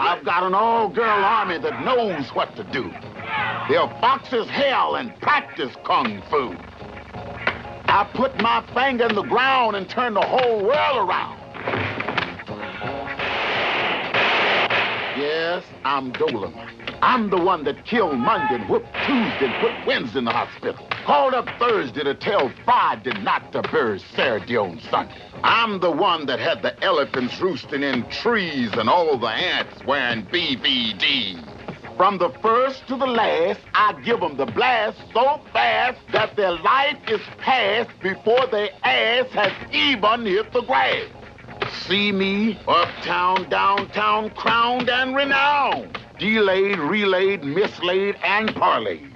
I've got an all-girl army that knows what to do. They'll box as hell and practice kung fu. I put my finger in the ground and turn the whole world around. Yes, I'm Dolan. I'm the one that killed Monday and whooped Tuesday and put Wednesday in the hospital. Called up Thursday to tell Friday not to bury Saturday on Sunday. I'm the one that had the elephants roosting in trees and all the ants wearing BVD. From the first to the last, I give them the blast so fast that their life is past before their ass has even hit the grass. See me, uptown, downtown, crowned and renowned. Delayed, relayed, mislaid, and parlayed.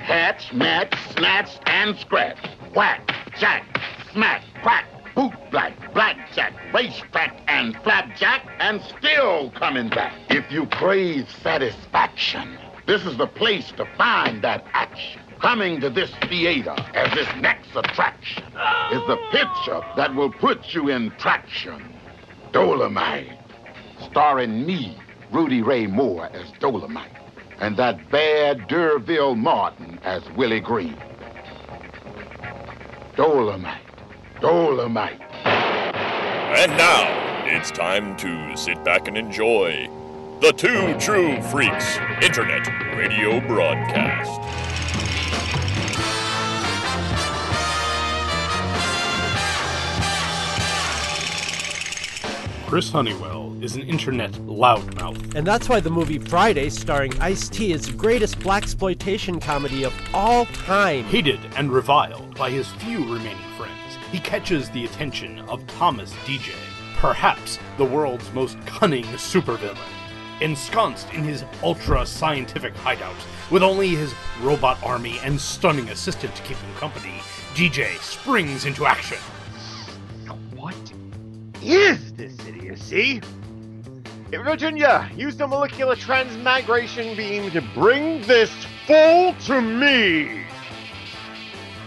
Hatch, match, snatched, and scratched. Whack, jack, smack, crack, boot black, blackjack, racetrack, and flapjack, and still coming back. If you crave satisfaction, this is the place to find that action. Coming to this theater as this next attraction is the picture that will put you in traction. Dolemite, starring me, Rudy Ray Moore as Dolemite, and that bad D'Urville Martin as Willie Green. Dolemite, Dolemite. And now it's time to sit back and enjoy the Two True Freaks Internet Radio Broadcast. Chris Honeywell is an internet loudmouth. And that's why the movie Friday, starring Ice T, is the greatest blaxploitation comedy of all time. Hated and reviled by his few remaining friends, he catches the attention of Thomas Deja, perhaps the world's most cunning supervillain. Ensconced in his ultra scientific hideout, with only his robot army and stunning assistant to keep him company, Deja springs into action. Is this idiocy? Virginia, use the molecular transmigration beam to bring this fool to me!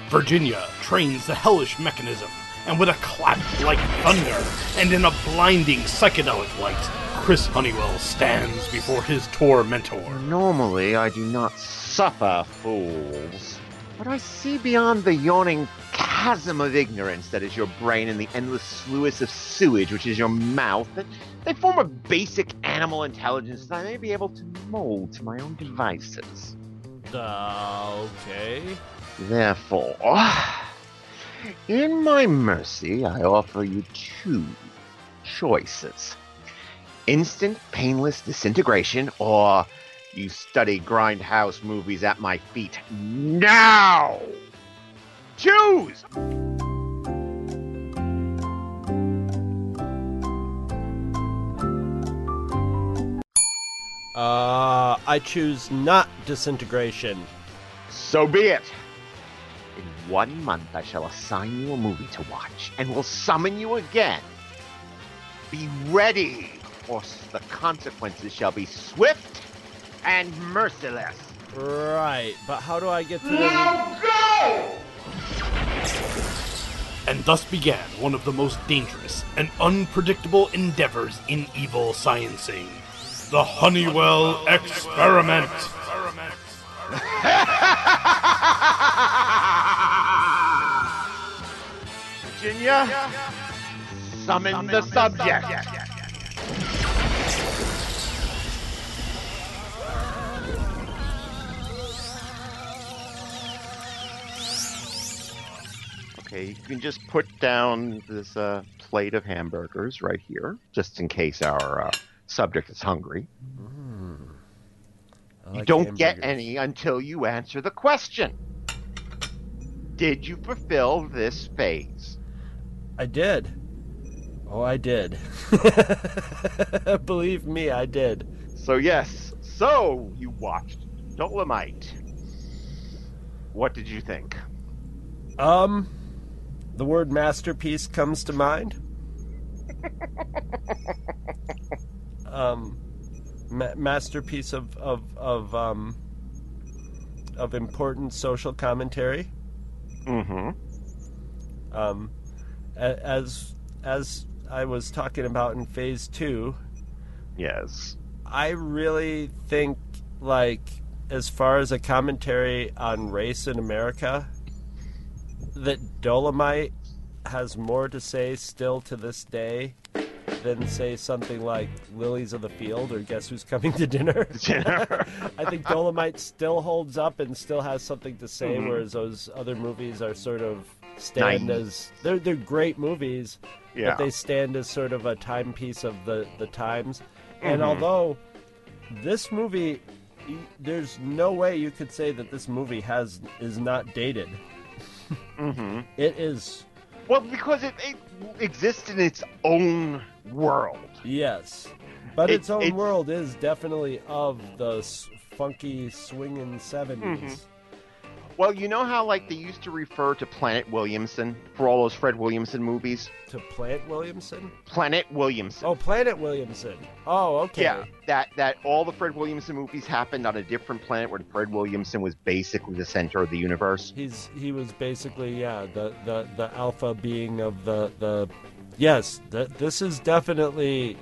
Virginia trains the hellish mechanism, and with a clap like thunder and in a blinding psychedelic light, Chris Honeywell stands before his tormentor. Normally, I do not suffer fools, but I see beyond the yawning chasm of ignorance that is your brain and the endless sluice of sewage which is your mouth that they form a basic animal intelligence that I may be able to mold to my own devices. Uh, okay. Therefore, in my mercy, I offer you two choices instant, painless disintegration, or you study grindhouse movies at my feet now! Choose! Uh, I choose not disintegration. So be it. In one month, I shall assign you a movie to watch and will summon you again. Be ready, or the consequences shall be swift and merciless. Right, but how do I get to the... Now go! And thus began one of the most dangerous and unpredictable endeavors in evil sciencing the Honeywell Experiment. Virginia, summon the subject. Okay, you can just put down this uh, plate of hamburgers right here, just in case our uh, subject is hungry. I You don't get any until you answer the question. Did you fulfill this phase? I did. Oh, I did. Believe me, I did. So yes, so you watched Dolemite. What did you think? Um, the word masterpiece comes to mind. um, ma- masterpiece of of of um of important social commentary. Mm-hmm. Um, a- as as I was talking about in phase two, Yes. I really think like as far as a commentary on race in America, that Dolemite has more to say still to this day than say something like Lilies of the Field or Guess Who's Coming to Dinner. Dinner. I think Dolemite still holds up and still has something to say, Mhm. whereas those other movies are sort of stand Naive. as they're they're great movies, Yeah. but they stand as sort of a timepiece of the the times. And Mhm. although this movie, there's no way you could say that this movie has is not dated. Hmm It is Well, because it, it exists in its own world. yes, but It- its own it's- world is definitely of the funky swinging 70s Mhm. Well, you know how like they used to refer to Planet Williamson for all those Fred Williamson movies? to Planet Williamson. Planet Williamson. Oh, Planet Williamson. Oh, okay. Yeah, that that all the Fred Williamson movies happened on a different planet where Fred Williamson was basically the center of the universe. He's he was basically yeah the the the alpha being of the the yes that this is definitely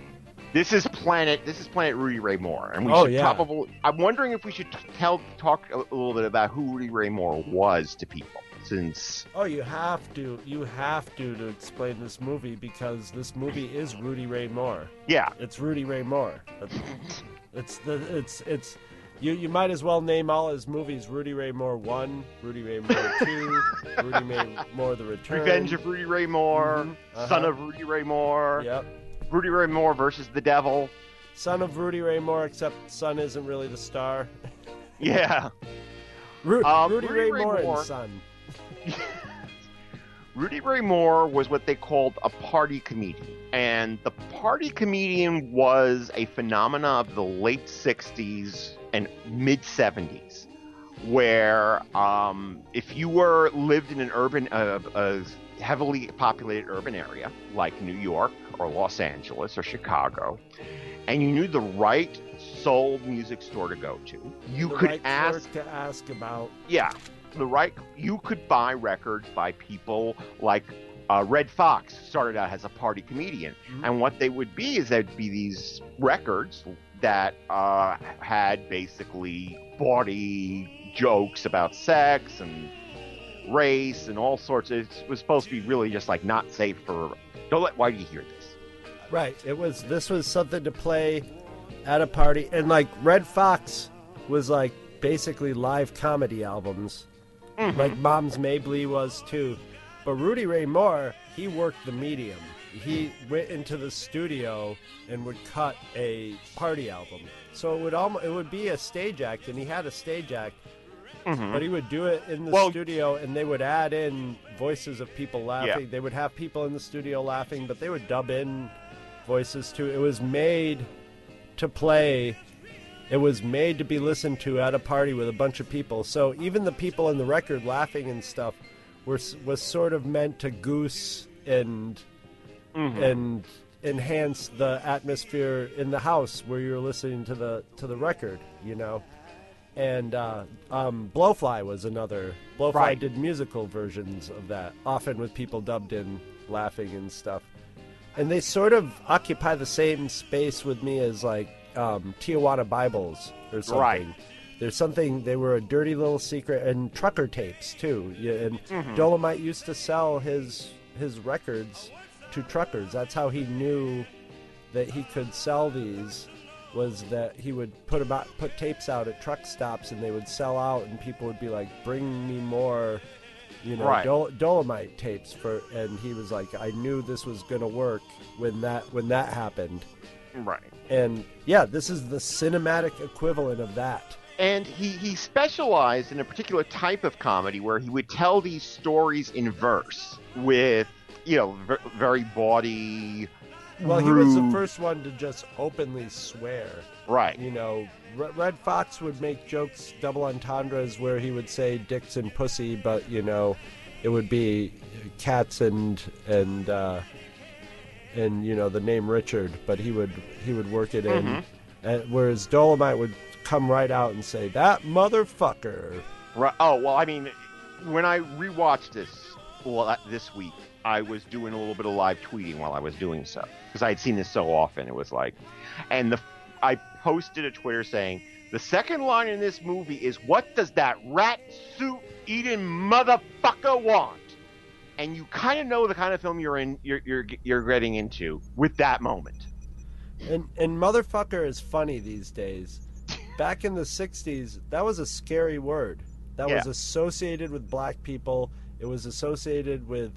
This is planet. This is Planet Rudy Ray Moore, and we Oh, should yeah. probably. I'm wondering if we should tell talk a, little bit about who Rudy Ray Moore was to people, since oh you have to you have to to explain this movie because this movie is Rudy Ray Moore. yeah, It's Rudy Ray Moore. It's- It's the it's it's you you might as well name all his movies Rudy Ray Moore one, Rudy Ray Moore two, Rudy Ray Moore the Return. Revenge of Rudy Ray Moore, Mhm, uh-huh. Son of Rudy Ray Moore, Yep. Rudy Ray Moore versus the Devil. Son of Rudy Ray Moore, except Son isn't really the star. Yeah, Ru- Um, Rudy, Rudy Ray, Ray Moore, Moore- and Son. Rudy Ray Moore was what they called a party comedian. And the party comedian was a phenomena of the late 60s and mid 70s, where um, if you were lived in an urban, uh, a heavily populated urban area like New York or Los Angeles or Chicago, and you knew the right soul music store to go to, you The could right ask to ask about. yeah, the right. You could buy records by people like uh, Redd Foxx started out as a party comedian, Mhm. and what they would be is there'd be these records that uh, had basically bawdy jokes about sex and race and all sorts. It was supposed to be really just like not safe for. Don't let. Why do you hear this? Right. It was. This was something to play at a party, and like Redd Foxx was like basically live comedy albums, Mm-hmm. like Moms Mabley was too. But Rudy Ray Moore, he worked the medium. He went into the studio and would cut a party album. So it would almost it would be a stage act, and he had a stage act, Mhm. but he would do it in the Well- studio, and they would add in voices of people laughing. They would have people in the studio laughing, but they would dub in voices too. It was made to play. It was made to be listened to at a party with a bunch of people. So even the people in the record laughing and stuff were was sort of meant to goose and Mhm. and enhance the atmosphere in the house where you're listening to the to the record, you know. And uh, um, Blowfly was another. Blowfly Right. did musical versions of that, often with people dubbed in laughing and stuff. And they sort of occupy the same space with me as like um, Tijuana Bibles or something. Right. There's something. They were a dirty little secret, and trucker tapes too. Yeah, and Mm-hmm. Dolemite used to sell his his records to truckers. That's how he knew that he could sell these. Was that he would put about put tapes out at truck stops, and they would sell out, and people would be like, "Bring me more." You know, Right. Dol- Dolemite tapes for, and he was like, "I knew this was gonna work when that when that happened." Right. And yeah, this is the cinematic equivalent of that. and he, he specialized in a particular type of comedy where he would tell these stories in verse with you know v- very bawdy Well, he was the first one to just openly swear. right You know, Redd Foxx would make jokes, double entendres, where he would say dicks and pussy, but you know, it would be cats and and uh, and you know the name Richard, but he would he would work it in. Mhm. And, whereas Dolemite would come right out and say that motherfucker. right oh well i mean when i rewatched this well, uh, this week i was doing a little bit of live tweeting while i was doing so because i had seen this so often it was like and the I posted a Twitter saying the second line in this movie is "What does that rat suit eating motherfucker want?" And you kind of know the kind of film you're in, you're you're you're getting into with that moment. And and motherfucker is funny these days. Back in the '60s, that was a scary word. That Yeah. was associated with black people. It was associated with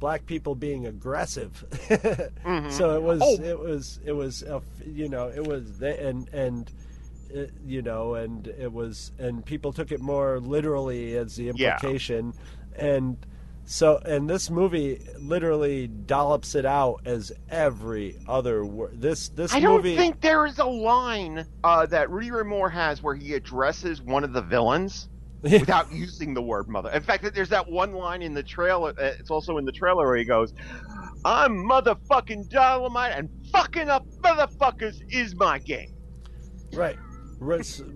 black people being aggressive. So it was, Oh. it was, it was, a you know, it was, and and, it, you know, and it was, and people took it more literally as the Yeah. implication, and so, and this movie literally dollops it out as every other word. This this I don't think there is a line uh, that Rudy Moore has where he addresses one of the villains without using the word mother. In fact, there's that one line in the trailer. Uh, it's also in the trailer where he goes, "I'm motherfucking dynamite, and fucking up motherfuckers is my game." right,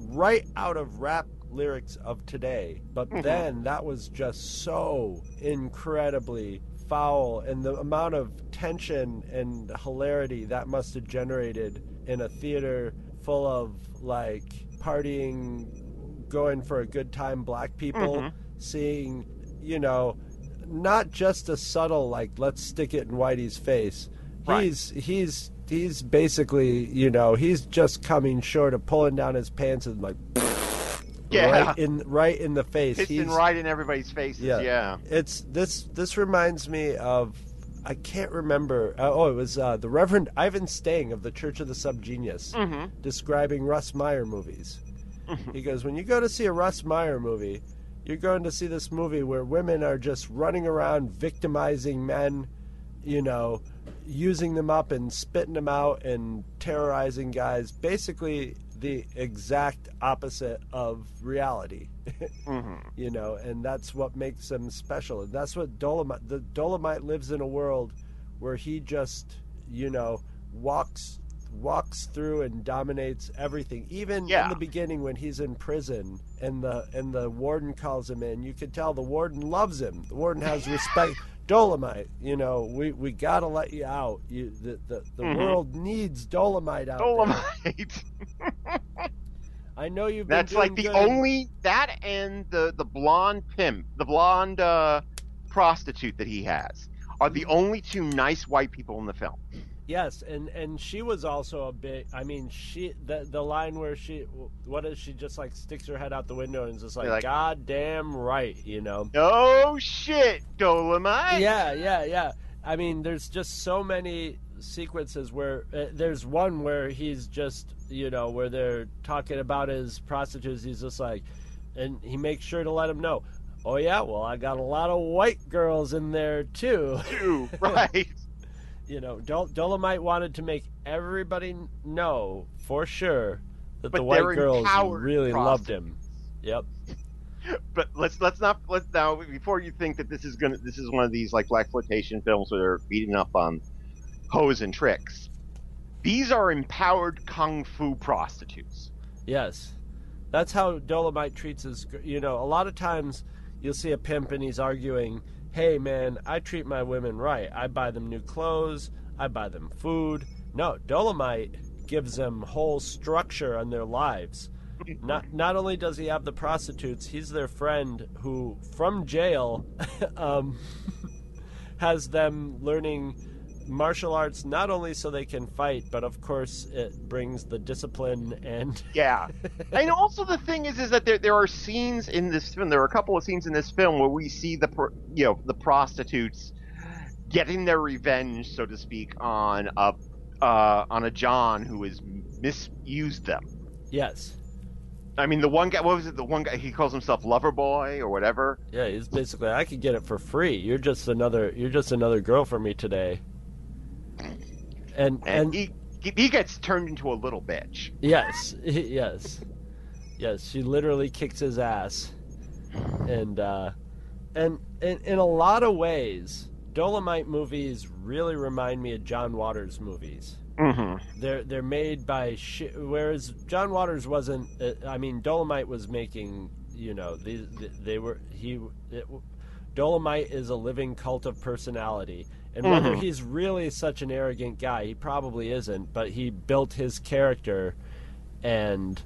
right, out of rap lyrics of today. But Mhm. then that was just so incredibly foul, and the amount of tension and hilarity that must have generated in a theater full of like partying, going for a good time black people, Mhm. seeing, you know. Not just a subtle like let's stick it in Whitey's face. Right. He's he's he's basically you know he's just coming short of pulling down his pants and like Yeah. right in right in the face. He's, right in everybody's faces. Yeah. Yeah. It's this this reminds me of I can't remember. Uh, oh, it was uh, the Reverend Ivan Stang of the Church of the Subgenius Mm-hmm. describing Russ Meyer movies. He goes, when you go to see a Russ Meyer movie, you're going to see this movie where women are just running around victimizing men, you know, using them up and spitting them out and terrorizing guys. Basically, the exact opposite of reality. Mm-hmm. you know, and that's what makes him special. And that's what Dolemite. The Dolemite lives in a world where he just, you know, walks walks through and dominates everything. Even in the beginning when he's in prison and the and the warden calls him in, you can tell the warden loves him. The warden has respect. Dolemite, you know, we, we gotta let you out. You the the, the Mhm. world needs Dolemite out. there. Dolemite. I know you've been That's like the good. only that and the the blonde pimp, the blonde uh, prostitute that he has are the only two nice white people in the film. Yes, and and she was also a bit. I mean, she the the line where she what is she just like sticks her head out the window and is just like, Like- God damn right, you know. No shit, Dolemite. Yeah, yeah, yeah. I mean, there's just so many sequences where uh, there's one where he's just you know where they're talking about his prostitutes. He's just like, and he makes sure to let him know. Oh yeah, well I got a lot of white girls in there too. Too, right. You know, Dol- Dolemite wanted to make everybody know for sure that But the white girls really loved him. Yep. but let's let's not let's now before you think that this is gonna this is one of these like black exploitation films where they're beating up on hoes and tricks. These are empowered kung fu prostitutes. Yes. That's how Dolemite treats his. You know, a lot of times you'll see a pimp and he's arguing, "Hey, man, I treat my women right. I buy them new clothes. I buy them food." No, Dolemite gives them whole structure on their lives. Not not only does he have the prostitutes, he's their friend who, from jail, um, has them learning martial arts not only so they can fight, but of course it brings the discipline and Yeah, and also the thing is, is that there there are scenes in this film. There are a couple of scenes in this film where we see the you know the prostitutes getting their revenge, so to speak, on a uh, on a John who has misused them. yes, I mean, the one guy, what was it? The one guy, he calls himself Lover Boy or whatever. yeah, he's basically I could get it for free. You're just another you're just another girl for me today. And And, and, he he gets turned into a little bitch. yes, yes, yes, she literally kicks his ass, and uh, and in, in a lot of ways, Dolemite movies really remind me of John Waters movies. Mm-hmm. They're they're made by shi whereas John Waters wasn't. Uh, I mean, Dolemite was making. You know, these they were he. It, Dolemite is a living cult of personality, And whether he's really such an arrogant guy, he probably isn't, but he built his character and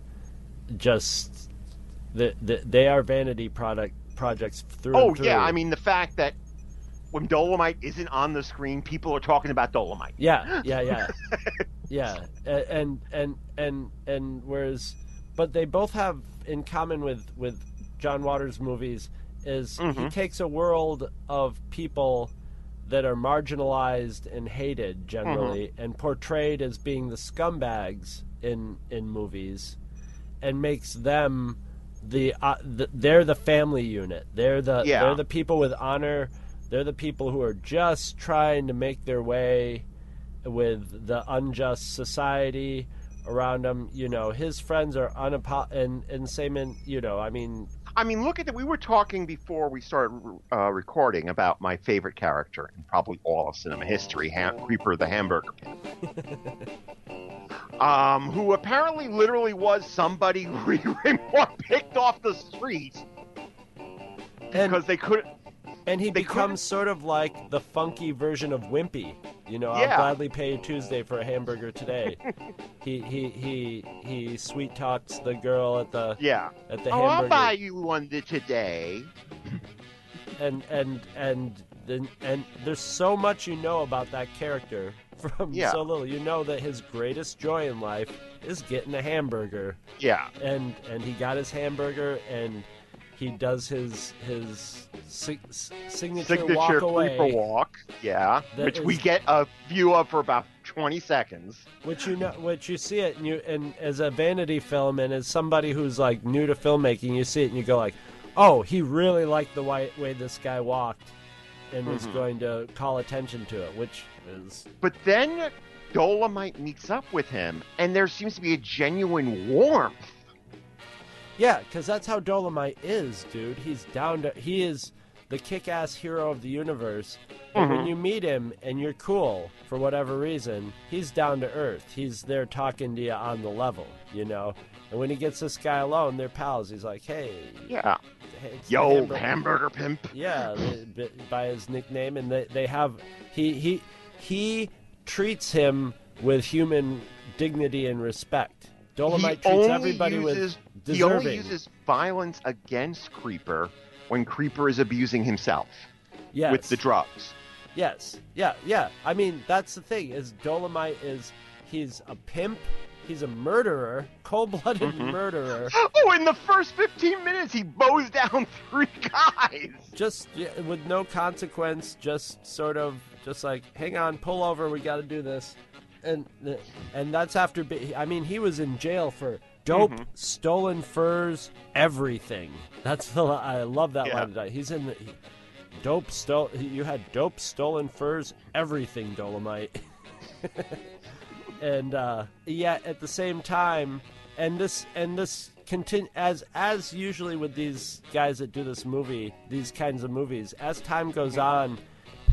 just the, the, they are vanity product projects through Oh and through. yeah, I mean the fact that when Dolemite isn't on the screen, people are talking about Dolemite. Yeah, yeah, yeah, yeah, and and and and whereas, but they both have in common with with John Waters movies is he Mhm. takes a world of people that are marginalized and hated generally and portrayed as being the scumbags in in movies and makes them the, uh, the they're the family unit. They're the Yeah. they're the people with honor. They're the people who are just trying to make their way with the unjust society around them you know his friends are unapo- and and same in you know i mean I mean, look at that. We were talking before we started uh, recording about my favorite character in probably all of cinema history, Ham- Creeper the Hamburger um, who apparently literally was somebody who picked off the street and because they couldn't. And he becomes sort of like the funky version of wimpy you know i'll gladly pay you tuesday for a hamburger today he he he he sweet talks the girl at the Yeah. at the oh, I'll hamburger buy you one today. and and and then and there's so much you know about that character from Yeah. so little you know that his greatest joy in life is getting a hamburger Yeah. and and he got his hamburger and he does his his sig- signature, Signature walk away Creeper walk. Yeah. Which we get a view of for about 20 seconds. which you know which you see it and you and as a vanity film and as somebody who's like new to filmmaking you see it and you go like oh he really liked the way, way this guy walked and was Mhm. going to call attention to it which is But then Dolemite meets up with him, and there seems to be a genuine warmth. Yeah because that's how dolomite is dude. He's down to he is the kick-ass hero of the universe. But when mm-hmm. you meet him and you're cool for whatever reason he's down to earth. He's there talking to you on the level you know? And when he gets this guy alone they're pals. He's like hey Yeah. hey, the Yo, hamburger- hamburger pimp. Yeah, the- by his nickname, and they, they have he he he treats him with human dignity and respect. Dolemite he treats only everybody uses, with He only uses violence against Creeper when Creeper is abusing himself yes, with the drugs. yes, yeah, yeah. I mean, that's the thing is Dolemite is he's a pimp, he's a murderer, cold-blooded Mhm. murderer. Oh, in the first 15 minutes, he bows down three guys. just yeah, with no consequence, just sort of just like, hang on, pull over, we got to do this, and and that's after. I mean, he was in jail for dope, Mhm. stolen furs, everything. That's the li- I love that Yeah. line. He's in the he- dope stole. You had dope, stolen furs, everything, Dolemite. and uh, yet at the same time, and this and this continue as as usually with these guys that do this movie, these kinds of movies. As time goes on,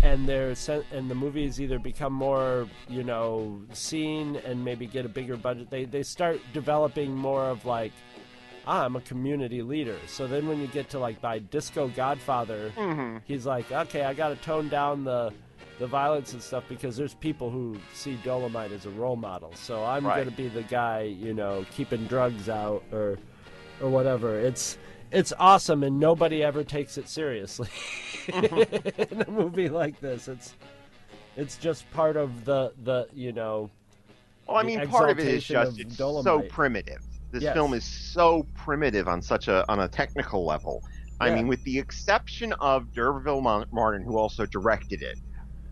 and they're sen- and the movies either become more you know seen and maybe get a bigger budget, they they start developing more of like. Ah, I'm a community leader. So then, when you get to like by Disco Godfather, Mm-hmm. he's like, okay, I got to tone down the the violence and stuff because there's people who see Dolemite as a role model. So I'm Right. going to be the guy, you know, keeping drugs out or or whatever. It's it's awesome and nobody ever takes it seriously in mm-hmm. a movie like this. It's it's just part of the the you know Well, I mean, part of it is just it's so primitive. This Yes. film is so primitive on such a on a technical level. I Yeah. mean, with the exception of Mon- Martin, who also directed it,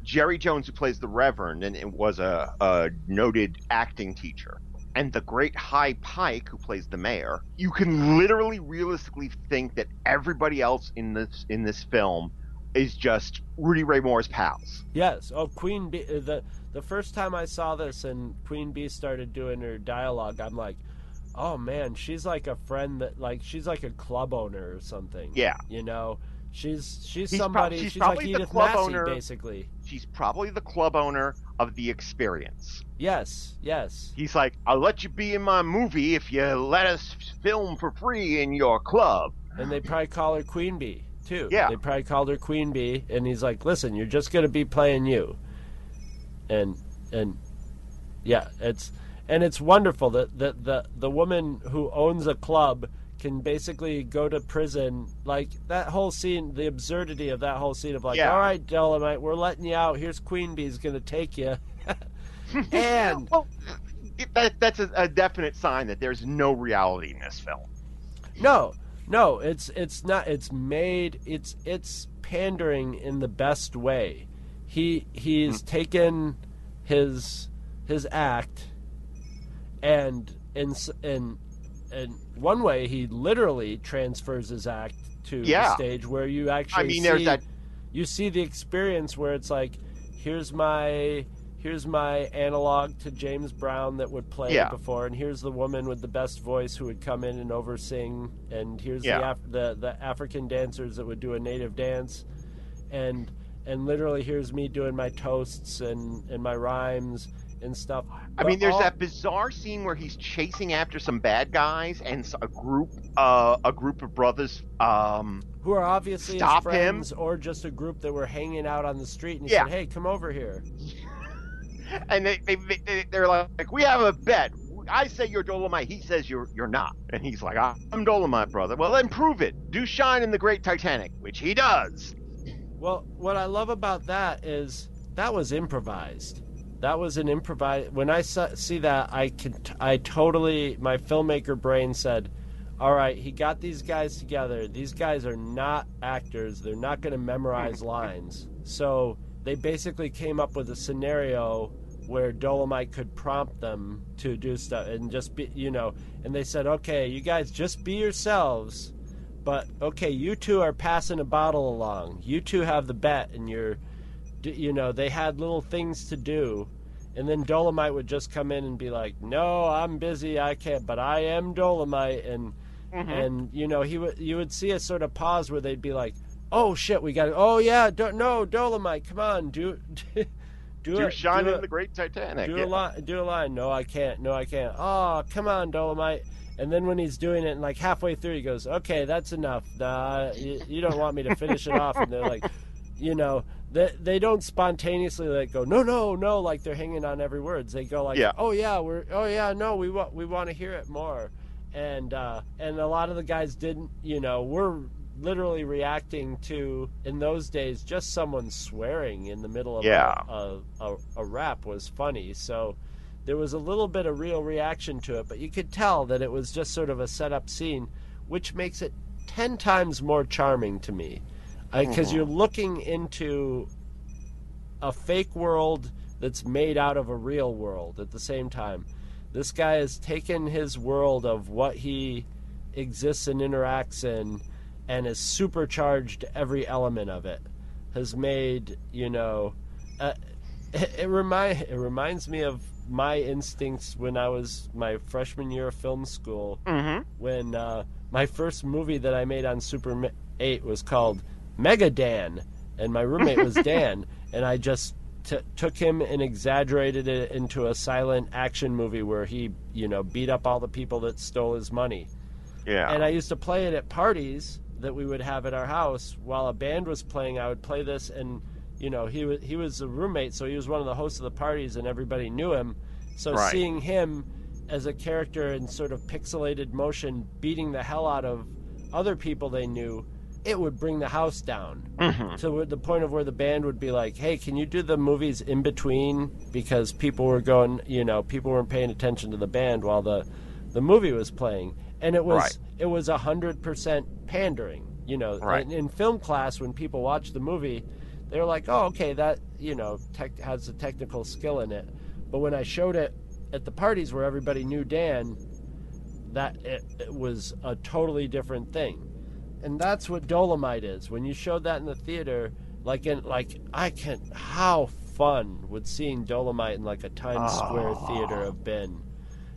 Jerry Jones, who plays the Reverend, and it was a, a noted acting teacher, and the great Hy Pyke, who plays the mayor. You can literally, realistically think that everybody else in this in this film is just Rudy Ray Moore's pals. Yes. Oh, Queen Bee. uh, The the first time I saw this and Queen Bee started doing her dialogue, I'm like, oh man, she's like a friend that like she's like a club owner or something. Yeah. You know, she's she's He's prob- somebody. she's she's like Edith club Massey, owner. basically. She's probably the club owner of the experience. Yes. Yes. He's like, I'll let you be in my movie if you let us film for free in your club. And they probably call her Queen Bee too. Yeah. They probably called her Queen Bee, and he's like, "Listen, you're just gonna be playing you." And and yeah, it's and it's wonderful that the the the woman who owns a club can basically go to prison. Like that whole scene, the absurdity of that whole scene of like, Yeah. all right, Dolemite, we're letting you out. Here's Queen Bee's gonna take you. and Well, that, that's a, a definite sign that there's no reality in this film. no, no, it's it's not. It's made. It's it's pandering in the best way. He he's hmm. taken his his act and in s- in in one way he literally transfers his act to the Yeah. stage where you actually I mean, see, that. you see the experience where it's like here's my here's my analog to James Brown that would play Yeah. before and here's the woman with the best voice who would come in and oversing and here's the, Af- the the African dancers that would do a native dance and and literally here's me doing my toasts and and my rhymes and stuff I mean, there's all- that bizarre scene where he's chasing after some bad guys, and a group, uh, a group of brothers, um, who are obviously his Stop him. friends or just a group that were hanging out on the street and he Yeah. said hey come over here and they, they, they they're like, we have a bet. I say you're Dolemite. He says you're you're not, and he's like, I'm Dolemite, brother. Well, then prove it. Do shine in the Great Titanic, which he does. Well, what I love about that is that was improvised. That was an improvised. When I sa- see that, I can, t- I totally, my filmmaker brain said, "All right, he got these guys together. These guys are not actors. They're not going to memorize lines. So they basically came up with a scenario where Dolemite could prompt them to do stuff and just be, you know. And they said, "Okay, you guys just be yourselves." But okay, you two are passing a bottle along. You two have the bet, and you're, you know, they had little things to do, and then Dolemite would just come in and be like, "No, I'm busy. I can't. But I am Dolemite." And mm-hmm. and you know, he would you would see a sort of pause where they'd be like, "Oh shit, we got to Oh yeah, do, no, Dolemite, come on, do do, Do it, shine do in it. the Great Titanic. Do yeah. a line. Do a line. No, I can't. No, I can't. Oh, come on, Dolemite. And then when he's doing it, and like halfway through, he goes, "Okay, that's enough. Nah, you, you don't want me to finish it off." And they're like, you know, they they don't spontaneously like go, "No, no, no," like they're hanging on every word. They go like, Yeah. "Oh yeah, we're. Oh yeah, no, we want we want to hear it more." And uh, and a lot of the guys didn't. You know, we're literally reacting to in those days just someone swearing in the middle of Yeah. a, a, a, rap was funny so there was a little bit of real reaction to it but you could tell that it was just sort of a setup scene which makes it 10 times more charming to me because you're looking into a fake world that's made out of a real world at the same time. This guy has taken his world of what he exists and interacts in and has supercharged every element of it. Has made you know uh, it, it remind it reminds me of my instincts when I was my freshman year of film school Mhm. when uh, my first movie that I made on Super 8 was called Mega Dan and my roommate was Dan and I just t- took him and exaggerated it into a silent action movie where he you know beat up all the people that stole his money Yeah. and I used to play it at parties that we would have at our house while a band was playing. I would play this, and you know, he was he was a roommate, so he was one of the hosts of the parties, and everybody knew him. So Right. seeing him as a character in sort of pixelated motion, beating the hell out of other people they knew, it would bring the house down Mhm. to the point of where the band would be like, "Hey, can you do the movies in between?" Because people were going, you know, people weren't paying attention to the band while the the movie was playing, and it was Right. it was a hundred percent pandering. You know, Right. in, in film class when people watched the movie, they're like, "Oh, okay, that you know tech, has a technical skill in it." But when I showed it at the parties where everybody knew Dan, that it, it was a totally different thing and that's what Dolemite is. When you showed that in the theater, like in like I can how fun would seeing Dolemite in like a Times Square theater have been.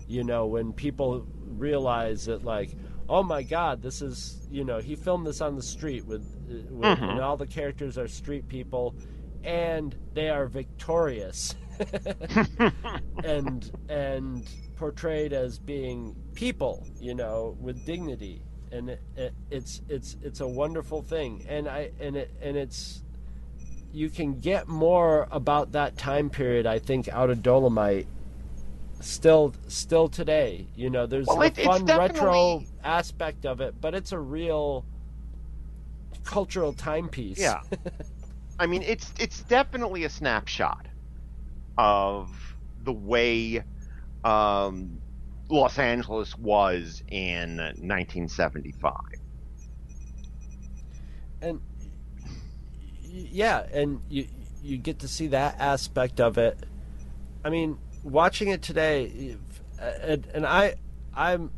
You know, when people realize that like, oh my God, this is you know he filmed this on the street with, uh, with and all the characters are street people, and they are victorious. and and portrayed as being people, you know, with dignity. And it, it, it's it's it's a wonderful thing, and I and it and it's you can get more about that time period, I think, out of Dolemite. Still, still today, you know, there's Well, a it- fun retro aspect of it, but it's a real cultural timepiece. Yeah. I mean, it's it's definitely a snapshot of the way um, Los Angeles was in 1975. and yeah, and you you get to see that aspect of it. I mean, watching it today, and, and I I'm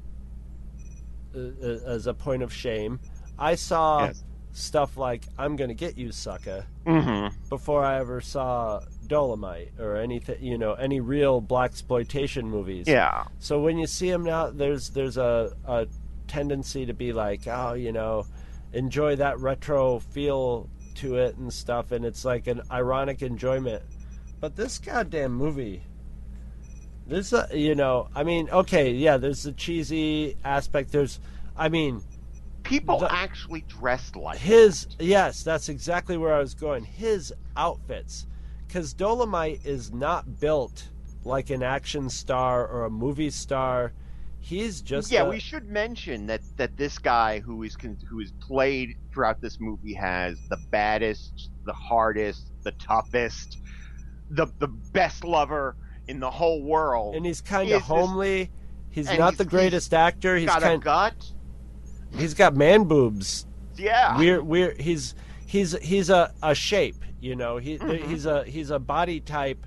uh, uh, as a point of shame, I saw Yes. stuff like "I'm gonna get you, sucker" Mm-hmm. before I ever saw Dolemite or anything, you know, any real black exploitation movies. Yeah. So when you see them now, there's there's a, a tendency to be like, oh, you know, enjoy that retro feel to it and stuff, and it's like an ironic enjoyment. But this goddamn movie, this, uh, you know, I mean, okay, yeah, there's the cheesy aspect. There's, I mean, People The- actually dressed like his yes, that's exactly where I was going. His outfits, because Dolemite is not built like an action star or a movie star. He's just yeah, a- we should mention that that this guy who is who is played throughout this movie has the baddest, the hardest, the toughest, the the best lover in the whole world. and he's kind He of this- homely. He's and not he's- the greatest actor. He's got kind. a gut. He's got man boobs. Yeah. We're we're he's he's he's a, a shape. You know, he Mm-hmm. he's a he's a body type,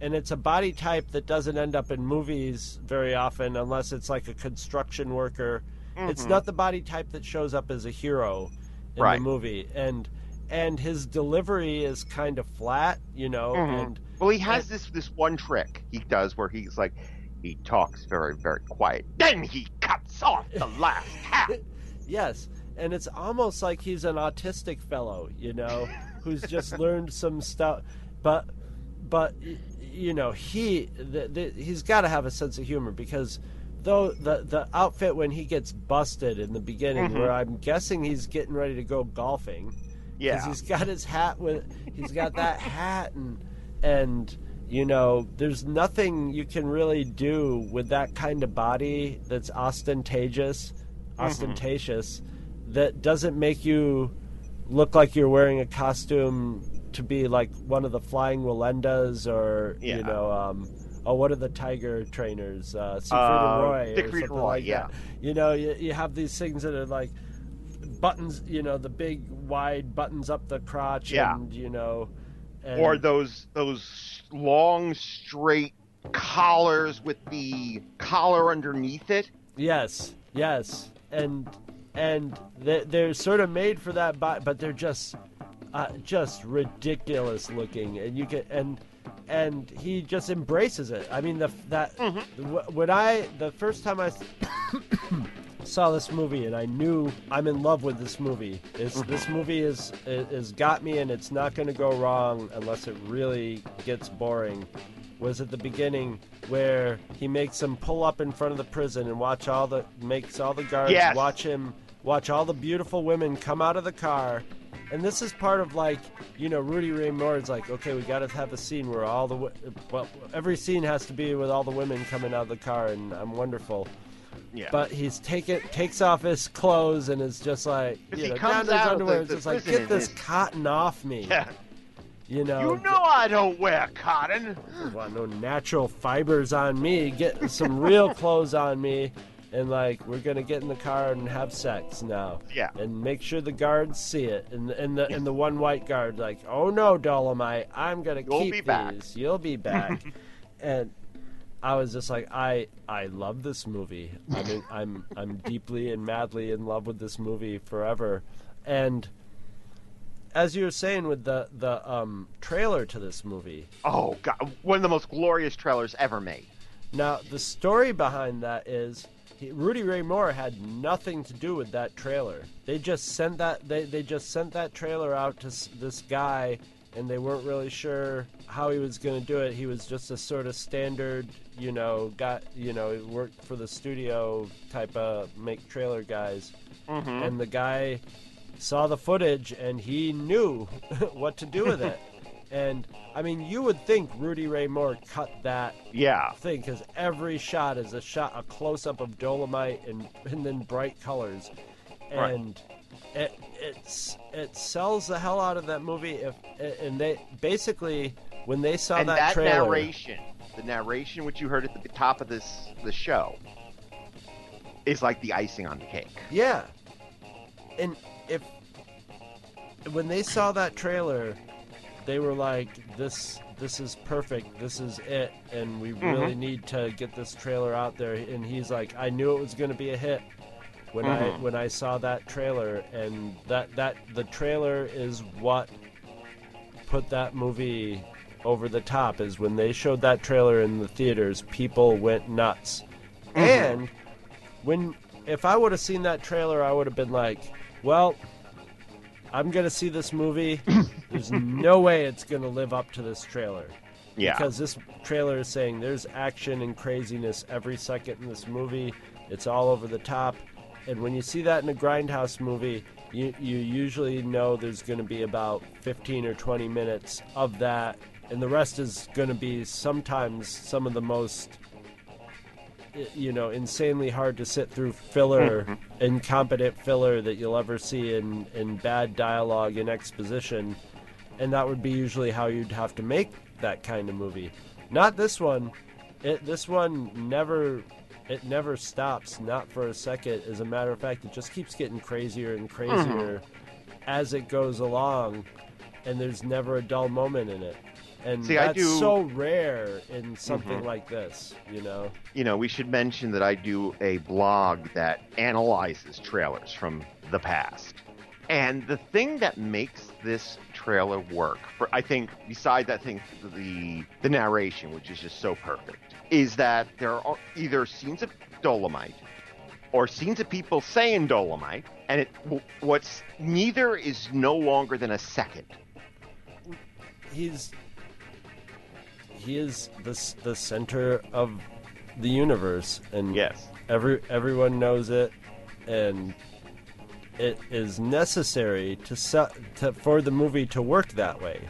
and it's a body type that doesn't end up in movies very often unless it's like a construction worker. It's Mhm. not the body type that shows up as a hero in Right. the movie, and and his delivery is kind of flat. You know, Mhm. and Well, he has this this one trick he does where he's like, he talks very very quiet, then he cuts off the last half. Yes, and it's almost like he's an autistic fellow, you know, who's just learned some stuff. But, but you know, he the, the, he's got to have a sense of humor because though the the outfit when he gets busted in the beginning, Mhm. where I'm guessing he's getting ready to go golfing, Yeah. he's got his hat with he's got that hat and and you know there's nothing you can really do with that kind of body that's ostentatious ostentatious that doesn't make you look like you're wearing a costume to be like one of the flying Wallendas or Yeah. you know um Oh, what are the tiger trainers? Uh, Siegfried Uh, and Roy, Siegfried or something Roy, like yeah. that. You know, you, you have these things that are like buttons. You know, the big wide buttons up the crotch, Yeah. and you know, and, or those those long straight collars with the collar underneath it. Yes, yes, and and they're, they're sort of made for that, but but they're just uh, just ridiculous looking, and you can and and he just embraces it. I mean, the that wh- when I the first time I saw this movie and I knew I'm in love with this movie. Is this movie is is got me and it's not going to go wrong unless it really gets boring. Was at the beginning where he makes them pull up in front of the prison and watch all the makes all the guards Yes. watch him watch all the beautiful women come out of the car. And this is part of like, you know, Rudy Ray Moore's like, okay, we got to have a scene where all the, well, every scene has to be with all the women coming out of the car, and I'm wonderful Yeah. but he's take it takes off his clothes and is just like you know comes down his underwear the- it's the just like get this is- cotton off me yeah. you know You know I don't wear cotton. want no natural fibers on me get some real clothes on me and like we're gonna get in the car and have sex now Yeah. and make sure the guards see it and and the and the one white guard like oh no dolomite i'm gonna You'll keep be back." these you'll be back and I was just like, I I love this movie. I mean, I'm I'm deeply and madly in love with this movie forever. And as you were saying with the the um, trailer to this movie, Oh god, one of the most glorious trailers ever made. now the story behind that is he, Rudy Ray Moore had nothing to do with that trailer. They just sent that they they just sent that trailer out to s- this guy and they weren't really sure how he was going to do it. He was just a sort of standard, you know, got you know, worked for the studio type of make trailer guys, Mm-hmm. and the guy saw the footage and he knew what to do with it. And I mean, you would think Rudy Ray Moore cut that Yeah. thing because every shot is a shot, a close up of Dolemite and and then bright colors, Right. and it it's it sells the hell out of that movie. If and they basically when they saw and that, that, trailer, narration, the narration which you heard at the top of this the show, is like the icing on the cake. yeah, and if when they saw that trailer, they were like, "This this is perfect. This is it." And we really need to get this trailer out there. And he's like, "I knew it was going to be a hit when I Mhm. when I saw that trailer." And that that the trailer is what put that movie over the top. Is when they showed that trailer in the theaters, people went nuts. And when if I would have seen that trailer, I would have been like, "Well." I'm gonna see this movie. There's no way it's gonna live up to this trailer. Yeah. Because this trailer is saying there's action and craziness every second in this movie. It's all over the top. And when you see that in a Grindhouse movie, you, you usually know there's going to be about 15 or 20 minutes of that. And the rest is going to be sometimes some of the most, you know, insanely hard to sit through filler, incompetent filler that you'll ever see in, in bad dialogue and exposition and that would be usually how you'd have to make that kind of movie. Not this one. It this one never it never stops, not for a second. As a matter of fact, it just keeps getting crazier and crazier mm-hmm. as it goes along, and there's never a dull moment in it. And See, I that's do- so rare in something mm-hmm. like this, you know. you know, we should mention that I do a blog that analyzes trailers from the past. And the thing that makes this trailer work, for I think, besides I think the the narration, which is just so perfect, is that there are either scenes of Dolemite or scenes of people saying Dolemite, and it what's neither is no longer than a second. he's he is the the center of the universe, and Yes. every everyone knows it, and it is necessary to, se- to for the movie to work that way.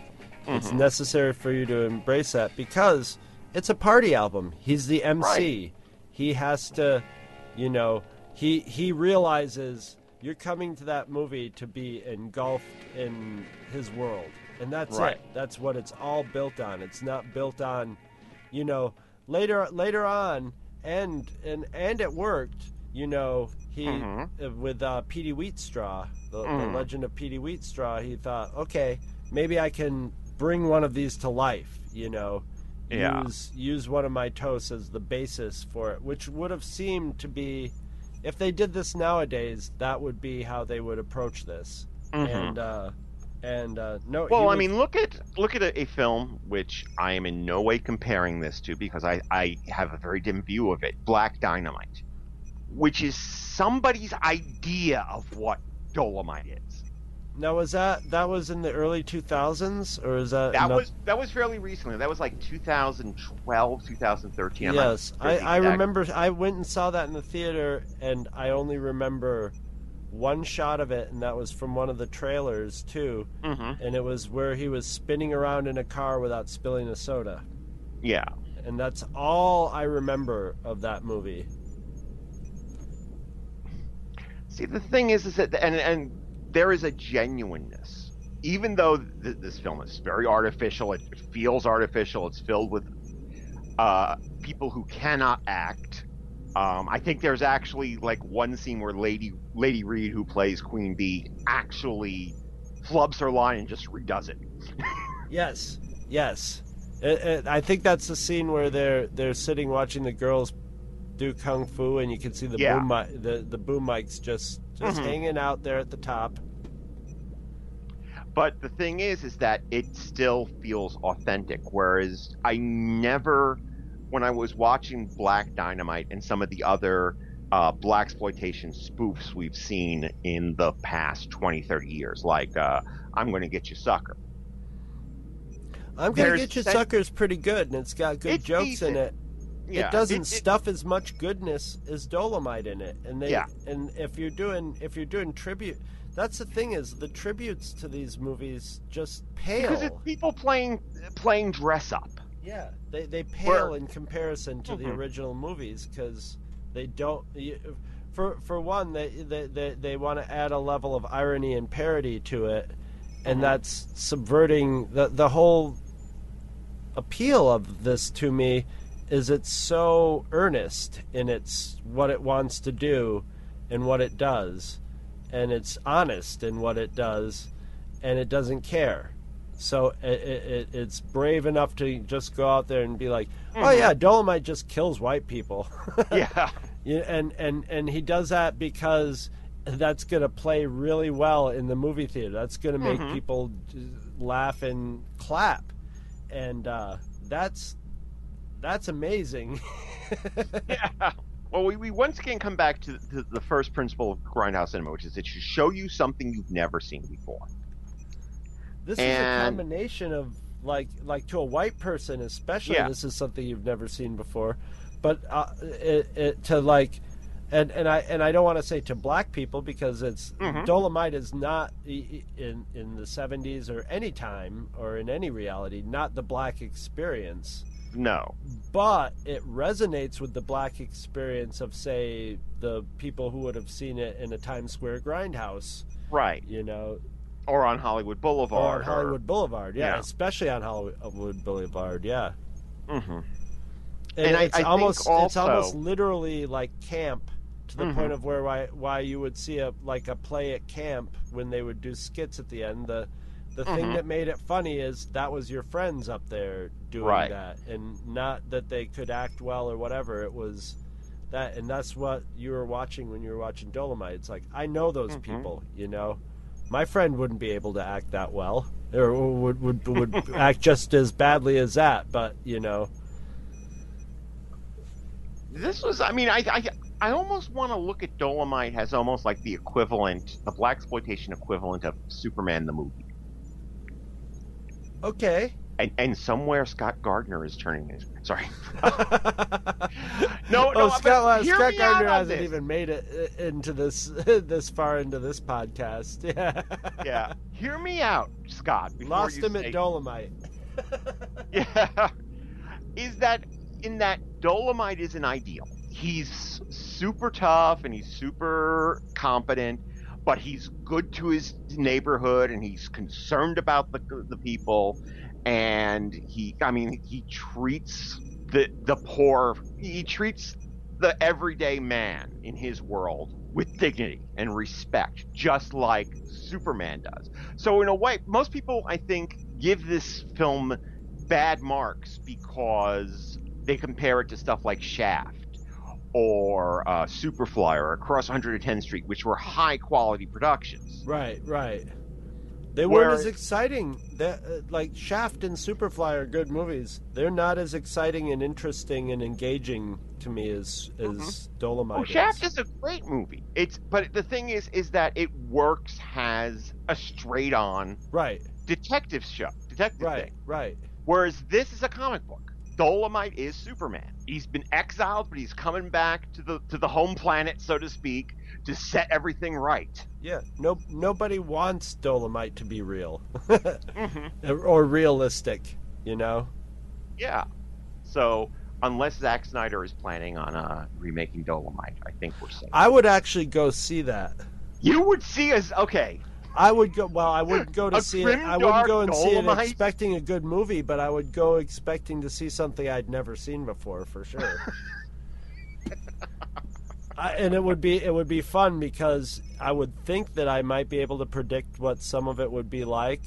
It's Mm-hmm. necessary for you to embrace that because it's a party album. He's the MC. Right. He has to, you know, he he realizes you're coming to that movie to be engulfed in his world, and that's Right. it. That's what it's all built on. It's not built on, you know, later later on, and and and it worked. You know, he Mhm. uh, with uh, Petey Wheatstraw, the, the Mm. legend of Petey Wheatstraw. He thought, okay, maybe I can bring one of these to life. You know, Yeah. use use one of my toasts as the basis for it, which would have seemed to be, if they did this nowadays, that would be how they would approach this. Mhm. And uh, and uh, no, Well, I mean, look at look at a, a film which I am in no way comparing this to because I, I have a very dim view of it. Black Dynamite, which is somebody's idea of what Dolemite is. now was that that was in the early two thousands or is that That was that was fairly recently. That was like 2012, 2013. I'm yes I, I remember i went and saw that in the theater and i only remember one shot of it and that was from one of the trailers too Mhm. and it was where he was spinning around in a car without spilling a soda Yeah. and that's all i remember of that movie See, the thing is, is that and and there is a genuineness, even though th- this film is very artificial. It feels artificial. It's filled with uh, people who cannot act. Um, I think there's actually like one scene where Lady Lady Reed, who plays Queen Bee, actually flubs her line and just redoes it. yes yes It- it- i think that's the scene where they're they're sitting watching the girls do kung fu and you can see the Yeah. boom mi- the, the boom mics just just Mhm. hanging out there at the top But the thing is, is that it still feels authentic. Whereas I never, when I was watching Black Dynamite and some of the other uh, black exploitation spoofs we've seen in the past 20, 30 years, like uh, "I'm going to get you, sucker," I'm gonna get you sen- suckers pretty good, and it's got good It's jokes in it. Yeah, it doesn't it- it- stuff as much goodness as Dolemite in it, and they Yeah. and if you're doing if you're doing tribute, that's the thing is the tributes to these movies just pale. because it's people playing playing dress up. Yeah, they they pale Where- in comparison to the Mhm. original movies because they don't. For for one, they they they, they want to add a level of irony and parody to it, and Mhm. that's subverting the the whole appeal of this to me. Is it's so earnest in its what it wants to do, and what it does, and it's honest in what it does, and it doesn't care. So it, it, it's brave enough to just go out there and be like, "Oh yeah, Dolemite just kills white people," Yeah, Yeah, and and and he does that because that's going to play really well in the movie theater. That's going to make Mhm. people laugh and clap, and uh, that's that's amazing. yeah. Well, we, we once again come back to, to the first principle of grindhouse cinema, which is it should show you something you've never seen before. This is a combination of like like to a white person especially Yeah. this is something you've never seen before, but uh, it, it, to like and and I and I don't want to say to black people because it's Mhm. Dolemite is not in in the 70s or any time or in any reality not the black experience No. but it resonates with the black experience of say the people who would have seen it in a Times Square grindhouse Right. you know Or on Hollywood Boulevard. on Hollywood Boulevard, yeah, Yeah. especially on Hollywood Boulevard, yeah. Mm-hmm. And, And I- it's I think almost it's also- almost literally like camp to the Mhm. point of where why why you would see a like a play at camp when they would do skits at the end. The the thing Mhm. that made it funny is that was your friends up there doing Right. that, and not that they could act well or whatever. It was that, and that's what you were watching when you were watching Dolemite. It's like I know those Mhm. people, you know. My friend wouldn't be able to act that well, or would would would act just as badly as that. But you know, This was, I mean, I, I, I almost want to look at Dolemite as almost like the equivalent, the black exploitation equivalent of Superman the movie. okay. And, and somewhere Scott Gardner is turning his. Sorry. No, no, oh, Scott, Scott Gardner hasn't this. even made it uh, into this this far into this podcast. Yeah, yeah. Hear me out, Scott. lost him say- at Dolemite. Yeah. Is that in that Dolemite is an ideal. He's super tough and he's super competent, but he's good to his neighborhood and he's concerned about the the people and he I mean he treats the the poor he treats the everyday man in his world with dignity and respect just like Superman does. So in a way most people I think give this film bad marks because they compare it to stuff like Shaft or uh, Superfly or Across 110th Street, which were high quality productions. Right, right. They weren't as exciting. That uh, like Shaft and Superfly are good movies. They're not as exciting and interesting and engaging to me as as Dolemite. Oh, is. Shaft is a great movie. It's but the thing is, is that it works as a straight on right, detective show, detective right, thing. right. Whereas this is a comic book. Dolemite is Superman. He's been exiled, but he's coming back to the to the home planet, so to speak, to set everything right. Yeah, no, nobody wants Dolemite to be real Mm-hmm. or realistic. You know. Yeah. So unless Zack Snyder is planning on uh, remaking Dolemite, I think we're safe. I would actually go see that. you would see us. Okay. I would go. Well, I wouldn't go to see it. I wouldn't go and see it expecting a good movie, but I would go expecting to see something I'd never seen before, for sure. I, and it would be it would be fun because I would think that I might be able to predict what some of it would be like,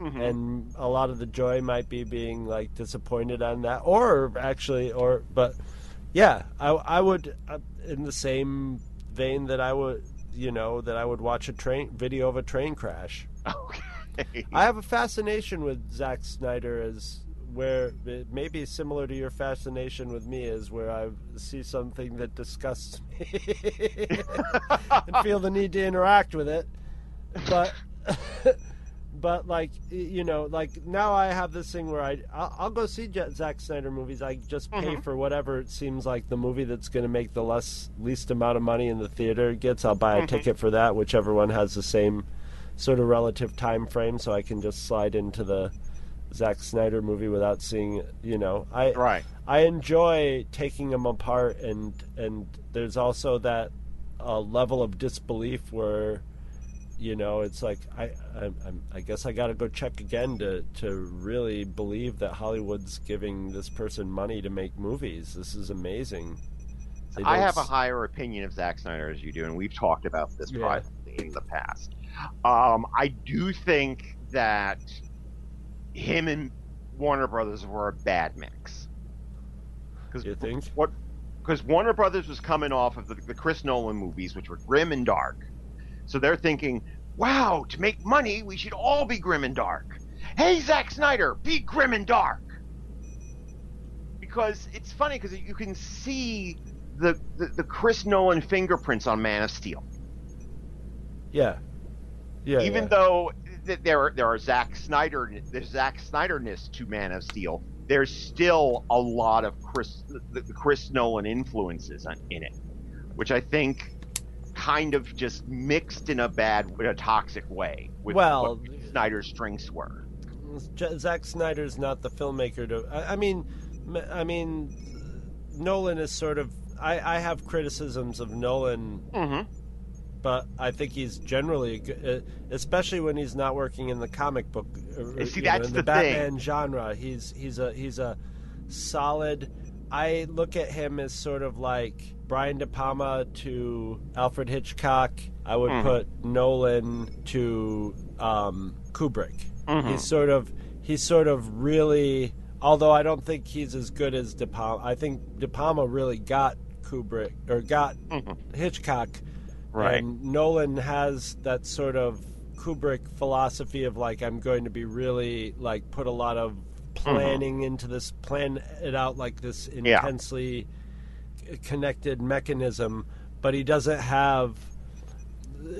Mhm. and a lot of the joy might be being like disappointed on that, or actually, or but yeah, I I would uh, in the same vein that I would you know that I would watch a train video of a train crash. Okay. I have a fascination with Zack Snyder as where it may be similar to your fascination with me is where I see something that disgusts me and feel the need to interact with it. But but like you know, like now I have this thing where I I'll, I'll go see Zack Snyder movies. I just pay Mm-hmm. for whatever it seems like the movie that's going to make the less least amount of money in the theater gets. I'll buy a Mm-hmm. ticket for that, whichever one has the same sort of relative time frame, so I can just slide into the Zack Snyder movie without seeing. You know, I Right. I enjoy taking them apart, and and there's also that uh, level of disbelief where, you know, it's like I I, I'm, I guess I got to go check again to to really believe that Hollywood's giving this person money to make movies. This is amazing. I have a higher opinion of Zack Snyder as you do, and we've talked about this Yeah. privately in the past. Um, I do think that him and Warner Brothers were a bad mix. Because You think? what? Because Warner Brothers was coming off of the, the Chris Nolan movies, which were grim and dark. So they're thinking, "Wow, to make money, we should all be grim and dark." Hey, Zack Snyder, be grim and dark. Because it's funny because you can see the, the the Chris Nolan fingerprints on Man of Steel. Yeah. Yeah. Even yeah. though th- there are, there are Zack Snyder there's Zack Snyderness to Man of Steel, there's still a lot of Chris the, the Chris Nolan influences on- in it, which I think kind of just mixed in a bad, in a toxic way with Well- what Snyder's strengths were. Zack Snyder's not the filmmaker to. I, I mean, I mean, Nolan is sort of. I, I have criticisms of Nolan, Mm-hmm. But I think he's generally, a good- uh, especially when he's not working in the comic book. uh, See, you know, in the the. Batman genre. He's he's a he's a solid. I look at him as sort of like Brian De Palma to Alfred Hitchcock. I would Mhm. put Nolan to um, Kubrick. Mhm. He's sort of he's sort of really although I don't think he's as good as De Palma. I think De Palma really got Kubrick or got Mhm. Hitchcock. Right. And Nolan has that sort of Kubrick philosophy of like I'm going to be really like put a lot of mm-hmm. planning into this plan it out like this Yeah. intensely connected mechanism but he doesn't have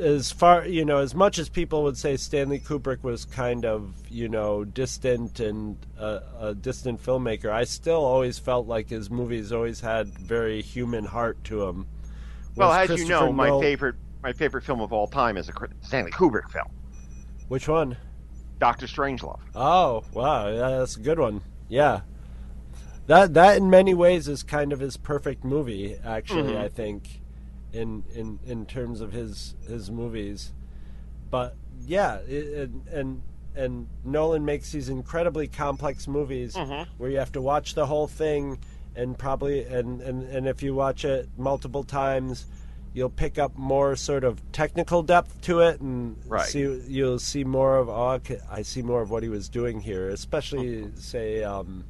as far you know as much as people would say Stanley Kubrick was kind of you know distant and a, a distant filmmaker I still always felt like his movies always had very human heart to them Well, as you know, my Nol- favorite my favorite film of all time is a Stanley Kubrick film, which one Doctor Strangelove. Oh, wow, yeah, that's a good one. Yeah, that that in many ways is kind of his perfect movie. Actually, Mhm. I think, in in in terms of his his movies, but yeah, it, and and and Nolan makes these incredibly complex movies Mhm. where you have to watch the whole thing, and probably and and and if you watch it multiple times. You'll pick up more sort of technical depth to it, and Right. see you'll see more of oh, I see more of what he was doing here, especially say um,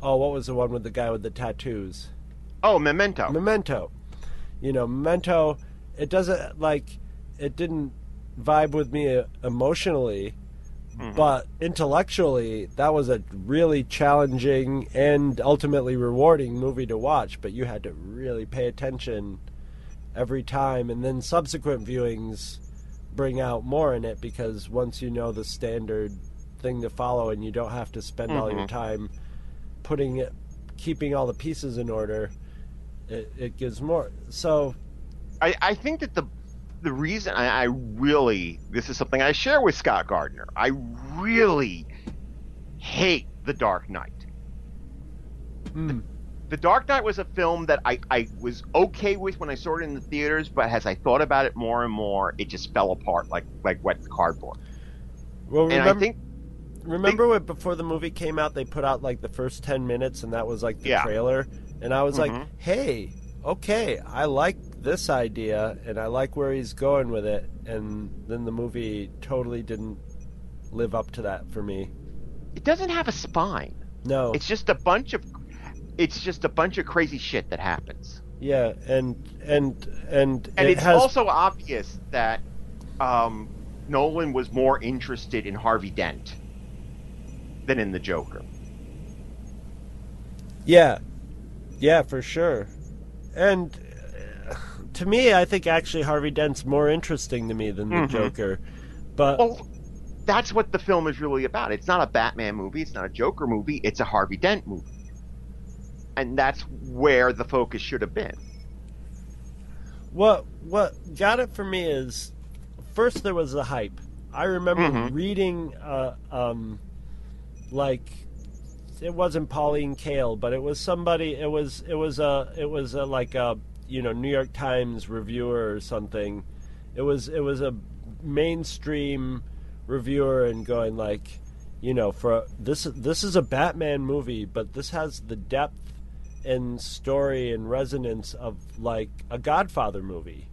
oh what was the one with the guy with the tattoos? Oh, Memento. Memento. You know, Memento it doesn't like it didn't vibe with me uh, emotionally, but intellectually that was a really challenging and ultimately rewarding movie to watch, but you had to really pay attention every time. And then subsequent viewings bring out more in it because once you know the standard thing to follow and you don't have to spend all your Mhm. time putting it keeping all the pieces in order it, it gives more. So I, I think that the the reason I, I really this is something I share with Scott Gardner. I really hate The Dark Knight. mm, The Dark Knight was a film that I, I was okay with when I saw it in the theaters, but as I thought about it more and more, it just fell apart like like wet cardboard. well And remember, I think remember when before the movie came out they put out like the first 10 minutes and that was like the Yeah. trailer and I was like Mhm. hey okay I like this idea and I like where he's going with it and then the movie totally didn't live up to that for me it doesn't have a spine. no It's just a bunch of it's just a bunch of crazy shit that happens. yeah and and and, And it it's has also obvious that um, Nolan was more interested in Harvey Dent than in the Joker. Yeah, yeah, for sure. And to me, I think actually Harvey Dent's more interesting to me than the Mhm. Joker. But Well, that's what the film is really about. It's not a Batman movie. It's not a Joker movie. It's a Harvey Dent movie. And that's where the focus should have been. What what got it for me is first there was the hype. I remember Mhm. reading uh, um, like it wasn't Pauline Kael, but it was somebody. It was it was a it was a, like a you know New York Times reviewer or something. It was it was a mainstream reviewer and going like, you know, for this this is a Batman movie, but this has the depth and story and resonance of like a Godfather movie.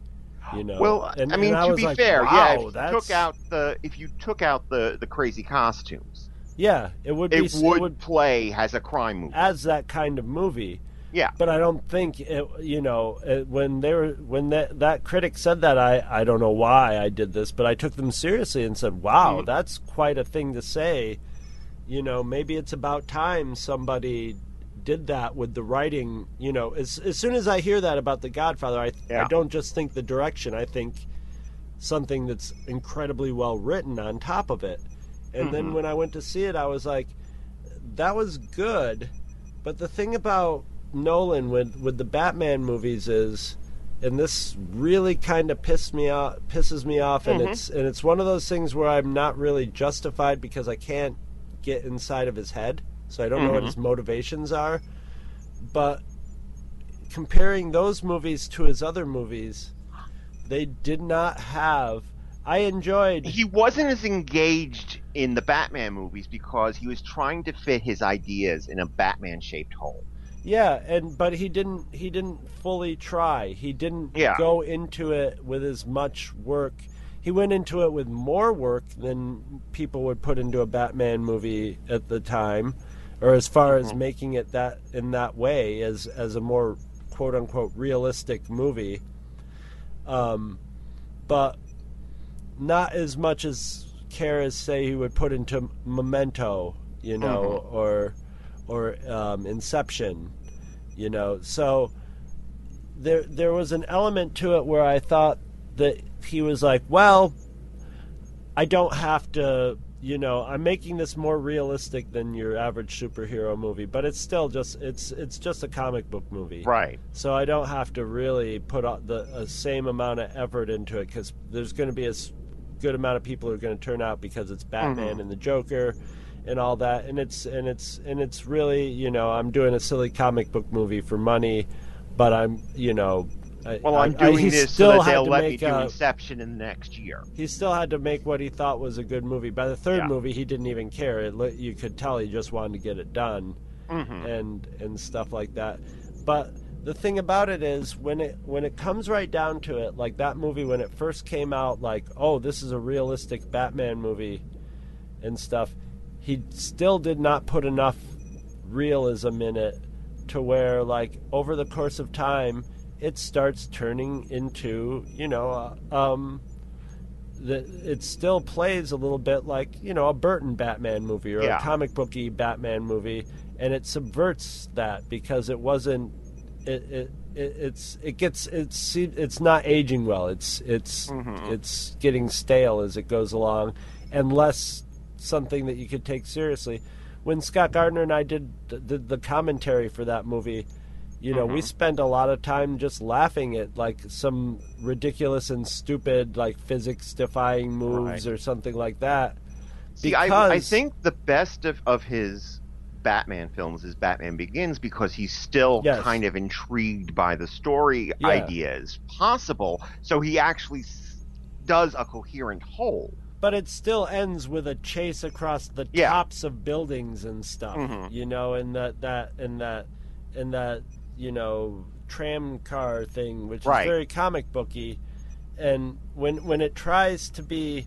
You know, Well, And- I mean, and to be like, fair, wow, yeah, if you took out the if you took out the the crazy costumes, yeah, it would be it would, play as a crime movie. as that kind of movie. Yeah, But I don't think it, you know it, when they were when that that critic said that I I don't know why I did this, but I took them seriously and said, "Wow, Mhm. that's quite a thing to say." You know, maybe it's about time somebody did that with the writing. You know, as as soon as I hear that about The Godfather, I I don't just think the direction. I think something that's incredibly well written on top of it. And then Mhm. when I went to see it, I was like, that was good. But the thing about Nolan with with the Batman movies is, and this really kind of pissed me off, pisses me off, and Mhm. it's and it's one of those things where I'm not really justified because I can't get inside of his head, so I don't know what Mhm. his motivations are. But comparing those movies to his other movies, they did not have. I enjoyed. he wasn't as engaged in the Batman movies because he was trying to fit his ideas in a Batman shaped hole. Yeah, and but he didn't he didn't fully try. He didn't Yeah. go into it with as much work. He went into it with more work than people would put into a Batman movie at the time, or as far as Mhm. making it that in that way as as a more quote unquote realistic movie. Um, but not as much as care as say he would put into Memento, you know, or or um, Inception, you know. So there there was an element to it where I thought that he was like, well, I don't have to, you know, I'm making this more realistic than your average superhero movie, but it's still just it's it's just a comic book movie, Right. so I don't have to really put out the uh, same amount of effort into it because there's going to be a good amount of people who are going to turn out because it's Batman Mhm. and the Joker and all that, and it's and it's and it's really you know I'm doing a silly comic book movie for money, but I'm you know. I- Well, I- I'm I- doing he this still so that they'll let me make do a- Inception in the next year. he still had to make what he thought was a good movie. By the third Yeah. movie, he didn't even care. It, you could tell he just wanted to get it done Mm-hmm. and and stuff like that. But the thing about it is when it when it comes right down to it, like that movie when it first came out, like oh this is a realistic Batman movie and stuff. He still did not put enough realism in it to where like over the course of time it starts turning into you know uh, um that it still plays a little bit like you know a Burton Batman movie or Yeah. a comic booky Batman movie, and it subverts that because it wasn't. It, it, it it's it gets it's it's not aging well. It's it's Mhm. it's getting stale as it goes along, unless something that you could take seriously. When Scott Gardner and I did the, the, commentary for that movie, you know, we Mhm. spent a lot of time just laughing at like some ridiculous and stupid like physics defying moves Right. or something like that. See, I, I think the best of, of his Batman films is Batman Begins because he's still Yes. kind of intrigued by the story Yeah. ideas possible. So he actually does a coherent whole. But it still ends with a chase across the Yeah. tops of buildings and stuff. Mhm. You know, and that that and that and that you know tram car thing, which Right. is very comic booky. And when when it tries to be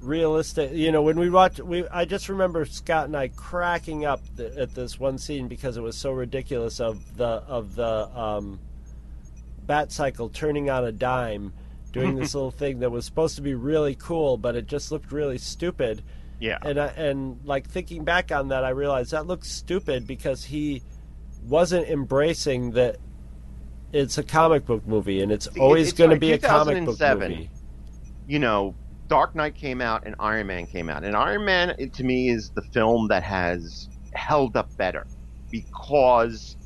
realistic, you know, when we watch, we I just remember Scott and I cracking up th- at this one scene because it was so ridiculous of the of the um, bat cycle turning on a dime doing this little thing that was supposed to be really cool, but it just looked really stupid. Yeah. And I, and like thinking back on that, I realized that looks stupid because he wasn't embracing that it's a comic book movie and it's always going to be a comic book movie. you know, Dark Knight came out and Iron Man came out, and Iron Man it, to me is the film that has held up better because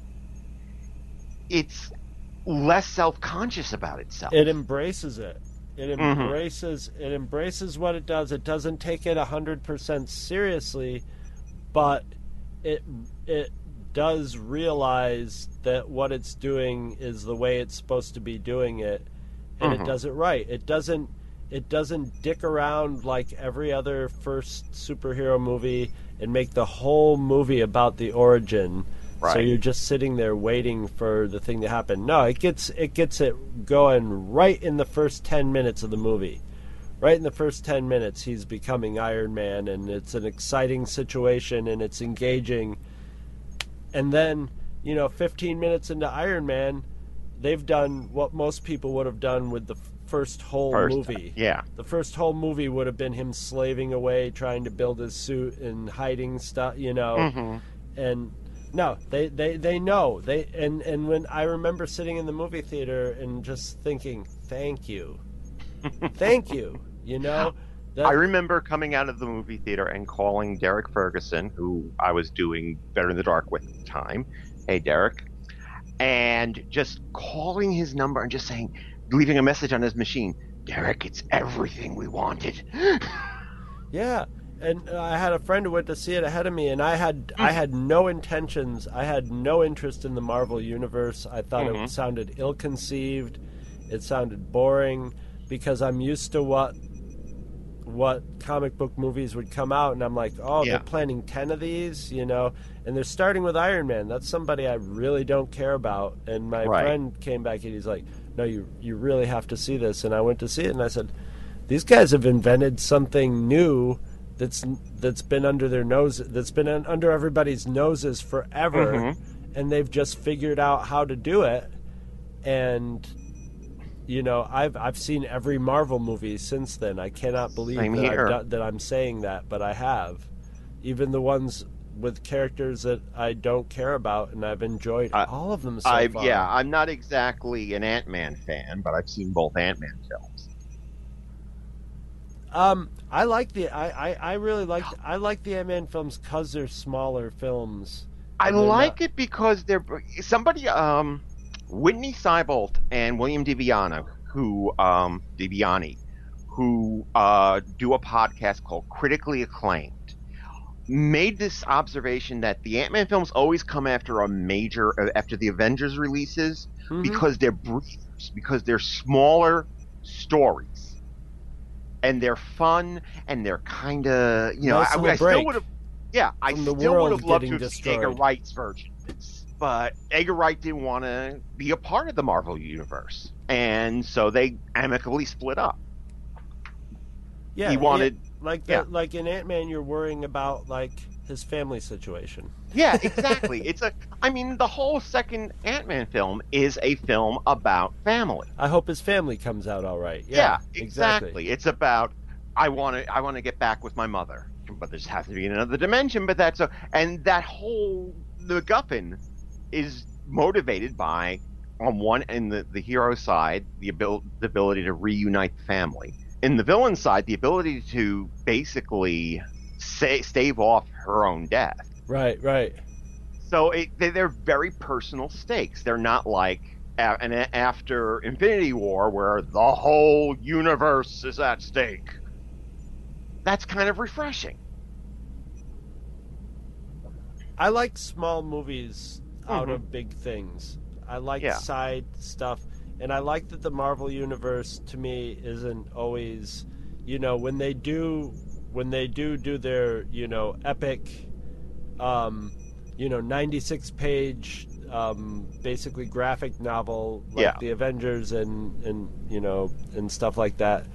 it's less self-conscious about itself. It embraces it. It Mhm. embraces it embraces what it does. It doesn't take it hundred percent seriously, but it it does realize that what it's doing is the way it's supposed to be doing it, and Mhm. it does it right. It doesn't it doesn't dick around like every other first superhero movie and make the whole movie about the origin. So you're just sitting there waiting for the thing to happen. No, it gets it gets it going right in the first ten minutes of the movie. Right in the first ten minutes, he's becoming Iron Man, and it's an exciting situation, and it's engaging. And then, you know, 15 minutes into Iron Man, they've done what most people would have done with the first whole First, movie. yeah. The first whole movie would have been him slaving away, trying to build his suit and hiding stuff, you know. Mm-hmm. And no, they, they, they know. They and, and when I remember sitting in the movie theater and just thinking, Thank you. Thank you. You know? That, I remember coming out of the movie theater and calling Derek Ferguson, who I was doing Better in the Dark with at the time. Hey, Derek. And just calling his number and just saying, leaving a message on his machine Derek, it's everything we wanted. Yeah, and I had a friend who went to see it ahead of me, and I had I had no intentions. I had no interest in the Marvel universe. I thought Mhm. it sounded ill-conceived. It sounded boring because I'm used to what what comic book movies would come out, and I'm like, oh, Yeah. they're planning ten of these, you know, and they're starting with Iron Man. That's somebody I really don't care about. And my Right. friend came back and he's like, no, you you really have to see this. And I went to see it, and I said these guys have invented something new that's that's been under their nose that's been under everybody's noses forever Mhm. and they've just figured out how to do it and you know I've I've seen every Marvel movie since then I cannot believe Same that. I've done, that I'm saying that but I have even the ones with characters that I don't care about and I've enjoyed I- all of them so I far yeah, I'm not exactly an Ant Man fan, but I've seen both Ant Man films. Um, I like the I, I, I really like I like the Ant Man films because they're smaller films. I like not- it because they're somebody um Whitney Seibold and William DiBiano who um DiBiani who uh do a podcast called Critically Acclaimed made this observation that the Ant-Man films always come after a major uh, after the Avengers releases Mhm. because they're breathers because they're smaller stories and they're fun and they're kind of you know Nice I, I still would have yeah I still would have loved to have seen Edgar. Wright's version but Edgar Wright didn't want to be a part of the Marvel universe and so they amicably split up yeah, he wanted like the, yeah. like in Ant Man, you're worrying about like his family situation. yeah exactly it's a I mean the whole second Ant-Man film is a film about family I hope his family comes out all right. Yeah, Yeah, exactly. It's about I want to I want to get back with my mother, but just has to be in another dimension. But that's a and that whole the MacGuffin is motivated by on one in the the hero side the the ability to reunite the family. In the villain side, the ability to basically sa- stave off her own death. Right, right. So it, they- they're very personal stakes. They're not like a- and a- after Infinity War, where the whole universe is at stake. That's kind of refreshing. I like small movies out Mhm. of big things. I like Yeah. side stuff, and I like that the Marvel universe to me isn't always, you know, when they do when they do do their you know epic, um, you know, ninety six page. Um, basically graphic novel like Yeah. the Avengers and and you know and stuff like that.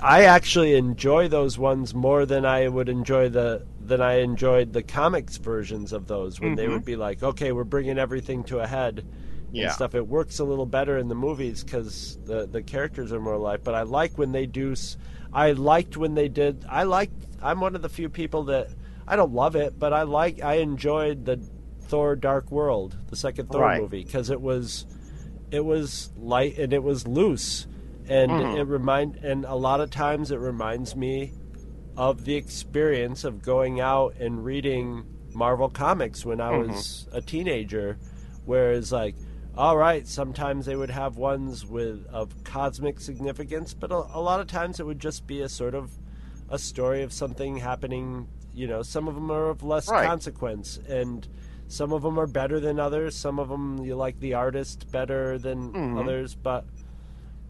I actually enjoy those ones more than I would enjoy the than I enjoyed the comics versions of those when they Mhm. would be like, okay, we're bringing everything to a head Yeah. and stuff. It works a little better in the movies because the the characters are more alive. But I like when they do. I liked when they did. I like. I'm one of the few people that I don't love it, but I like. I enjoyed the Thor: Dark World, the second Thor Right. movie, because it was it was light and it was loose and Mhm. it remind and a lot of times it reminds me of the experience of going out and reading Marvel comics when I was a teenager, whereas like all right, sometimes they would have ones with of cosmic significance, but a, a lot of times it would just be a sort of a story of something happening. You know, some of them are of less Right. consequence, and some of them are better than others. Some of them you like the artist better than Mhm. others, but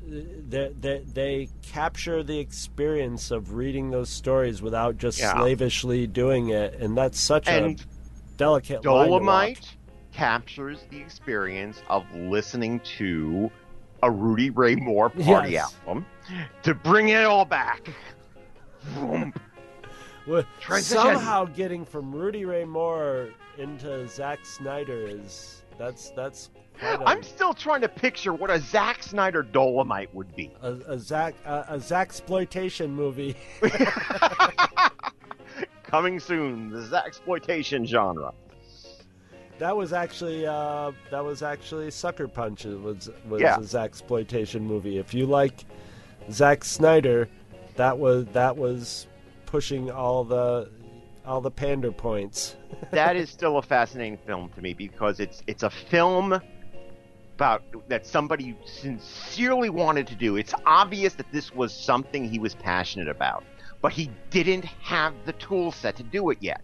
they, they they capture the experience of reading those stories without just Yeah. slavishly doing it, and that's such And a delicate line to walk. Dolemite captures the experience of listening to a Rudy Ray Moore party Yes. album to bring it all back. Well, Somehow getting from Rudy Ray Moore into Zack Snyder is that's that's I'm still trying to picture what a Zack Snyder Dolemite would be. a, a Zack a, a Zack exploitation movie. Coming soon, the Zack exploitation genre. That was actually uh, that was actually Sucker Punch. It was was Yeah. a Zack exploitation movie. If you like Zack Snyder, that was that was pushing all the all the pander points. that is still a fascinating film to me because it's it's a film about that somebody sincerely wanted to do. It's obvious that this was something he was passionate about, but he didn't have the tool set to do it yet.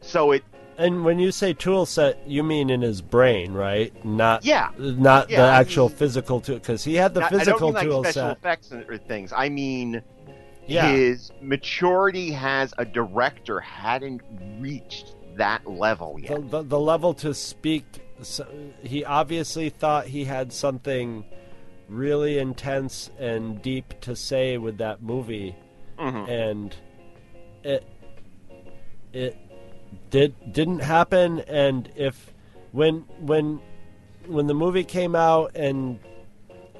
So it And when you say tool set, you mean in his brain, right? Not Yeah. not the Yeah, I actual mean- physical tool because he had the I- I don't physical mean like special set. effects or things. I mean Yeah. his maturity as a director hadn't reached that level yet. the, the, the level to speak so, he obviously thought he had something really intense and deep to say with that movie Mhm. and it it did didn't happen and if when when when the movie came out and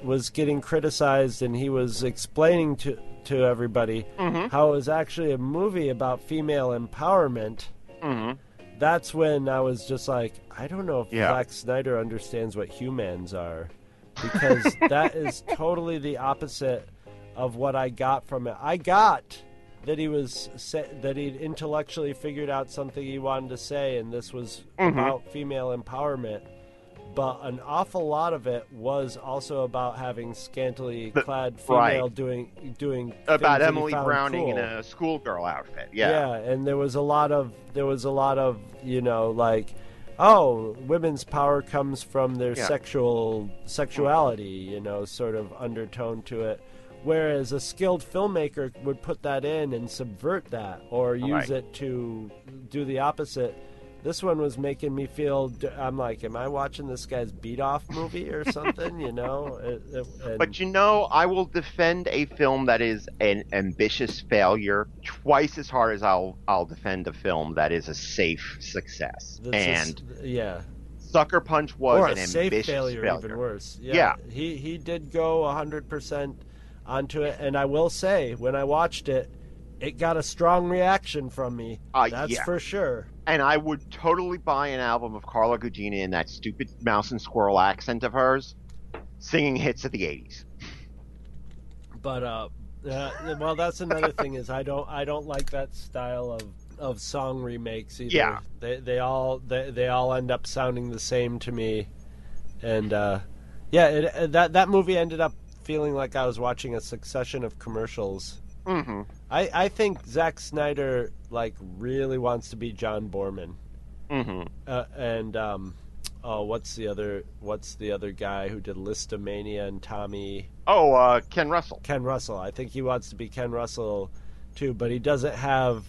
was getting criticized and he was explaining to to everybody Mhm. how it was actually a movie about female empowerment Mhm. that's when I was just like, I don't know if Yeah. Zack Snyder understands what humans are, because that is totally the opposite of what I got from it. I got that he was sa- that he'd intellectually figured out something he wanted to say, and this was Mhm. about female empowerment. But an awful lot of it was also about having scantily The- clad right. female doing doing About Emily Browning in a schoolgirl outfit. Yeah. and there was a lot of there was a lot of you know like oh women's power comes from their Yeah. sexual sexuality you know sort of undertone to it whereas a skilled filmmaker would put that in and subvert that or use Right. it to do the opposite this one was making me feel i'm like am i watching this guy's beat off movie or something you know and- But you know, I will defend a film that is an ambitious failure twice as hard as I'll I'll defend a film that is a safe success. and is- yeah Sucker Punch was or an a safe ambitious failure, even worse. Yeah, Yeah. he he did go hundred percent onto it, and I will say, when I watched it, it got a strong reaction from me. Uh, That's yeah. for sure. And I would totally buy an album of Carla Gugino in that stupid mouse and squirrel accent of hers, singing hits of the '80s. But uh, uh, well, that's another thing is I don't I don't like that style of of song remakes either. Yeah. they they all they they all end up sounding the same to me, and uh, yeah, it, that that movie ended up feeling like I was watching a succession of commercials. Mm-hmm. I, I think Zack Snyder like really wants to be John Boorman, Mm-hmm. uh, and um, oh, what's the other what's the other guy who did Lisztomania and Tommy Oh, uh, Ken Russell. Ken Russell? I think he wants to be Ken Russell too, but he doesn't have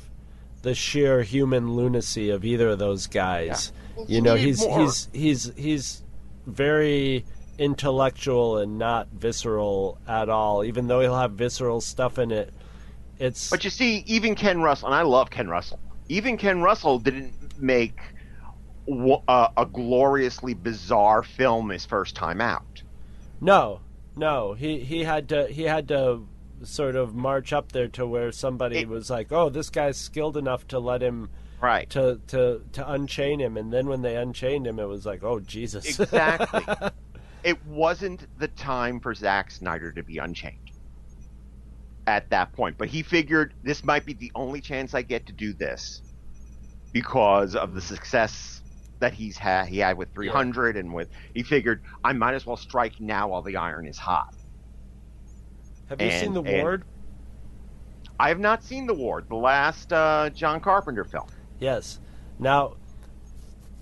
the sheer human lunacy of either of those guys. Well, You know, he he's he's he's he's very intellectual and not visceral at all. Even though he'll have visceral stuff in it, it's But you see, even Ken Russell, and I love Ken Russell. Even Ken Russell didn't make w- uh, a gloriously bizarre film his first time out. No, no. He he had to he had to sort of march up there to where somebody It- was like, "Oh, this guy's skilled enough to let him Right. to to to unchain him." And then when they unchained him, it was like, "Oh, Jesus." Exactly. it wasn't the time for Zack Snyder to be unchained at that point. But he figured this might be the only chance I get to do this because of the success that he's had he had with 300 yeah. and with he figured I might as well strike now while the iron is hot. Have you seen the Ward? I have not seen the Ward, the last uh, John Carpenter film. Yes. Now,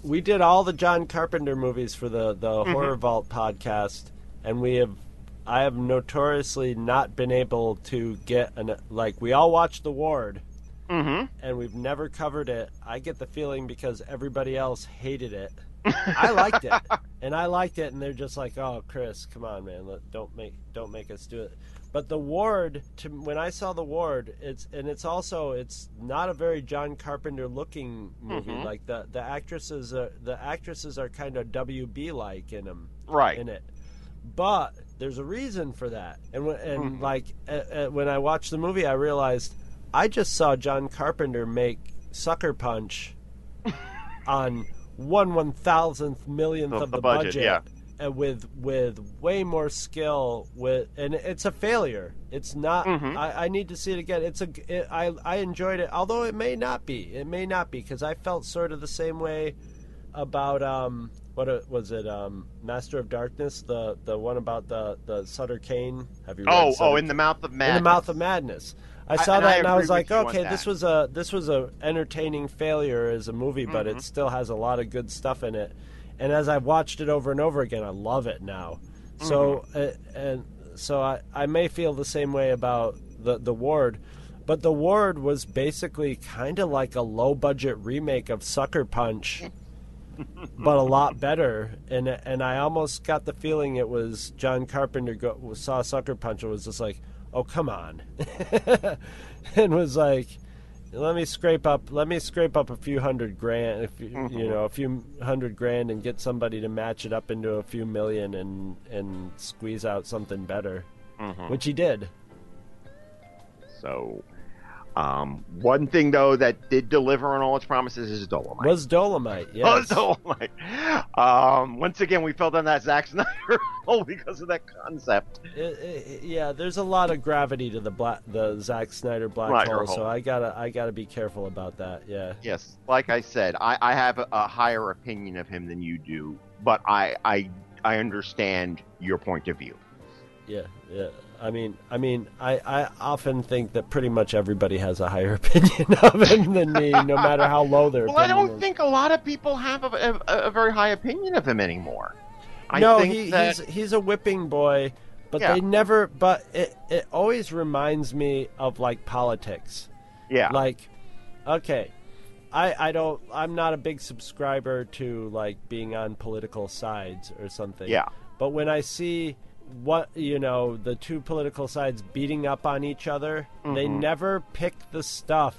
we did all the John Carpenter movies for the the mm-hmm. Horror Vault podcast, and we have I have notoriously not been able to get an like we all watched The Ward, mm-hmm. and we've never covered it. I get the feeling because everybody else hated it. I liked it, and I liked it, and they're just like, "Oh, Chris, come on, man, Let, don't make don't make us do it." But the ward, to, when I saw the ward, it's and it's also it's not a very John Carpenter looking movie. Mm-hmm. Like the the actresses are the actresses are kind of WB like in them, right? In it, but there's a reason for that. And when, and mm-hmm. like uh, uh, when I watched the movie, I realized I just saw John Carpenter make Sucker Punch on one one thousandth millionth of the, the budget, budget yeah with with way more skill with and it's a failure. It's not mm-hmm. I, I, need to see it again. It's a it, I, I enjoyed it although it may not be it may not be because i felt sort of the same way about um what uh, was it um master of darkness the the one about the the sutter cane? Have you oh oh in the mouth of madness in the mouth of madness. I saw I, that and I, I was like, okay, this was a this was a entertaining failure as a movie, but mm-hmm. it still has a lot of good stuff in it and as I've watched it over and over again, I love it now. Mm-hmm. So uh, and so I, I may feel the same way about the the Ward, but the Ward was basically kind of like a low budget remake of Sucker Punch. but a lot better, and and I almost got the feeling it was John Carpenter go, saw Sucker Punch and was just like, "Oh come on," and was like, let me scrape up let me scrape up a few hundred grand if you, mm-hmm. you know a few hundred grand and get somebody to match it up into a few million and and squeeze out something better mm-hmm. which he did so um, one thing though that did deliver on all its promises is Dolemite. Was Dolemite? Yes. Was Dolemite. Um, once again, we fell down that Zack Snyder hole because of that concept. It, it, yeah, there's a lot of gravity to the black, the Zack Snyder black hole, hole, so I gotta, I gotta be careful about that. Yeah. Yes, like I said, I, I have a, a higher opinion of him than you do, but I, I, I understand your point of view. Yeah, yeah. I mean, I mean, I, I often think that pretty much everybody has a higher opinion of him than me, no matter how low their. Well, I don't is. think a lot of people have a, a, a, very high opinion of him anymore. I no, he, that... he's he's a whipping boy, but yeah. they never. But it it always reminds me of like politics. Yeah. Like, okay, I I don't. I'm not a big subscriber to like being on political sides or something. Yeah. But when I see what you know the two political sides beating up on each other mm-hmm. they never pick the stuff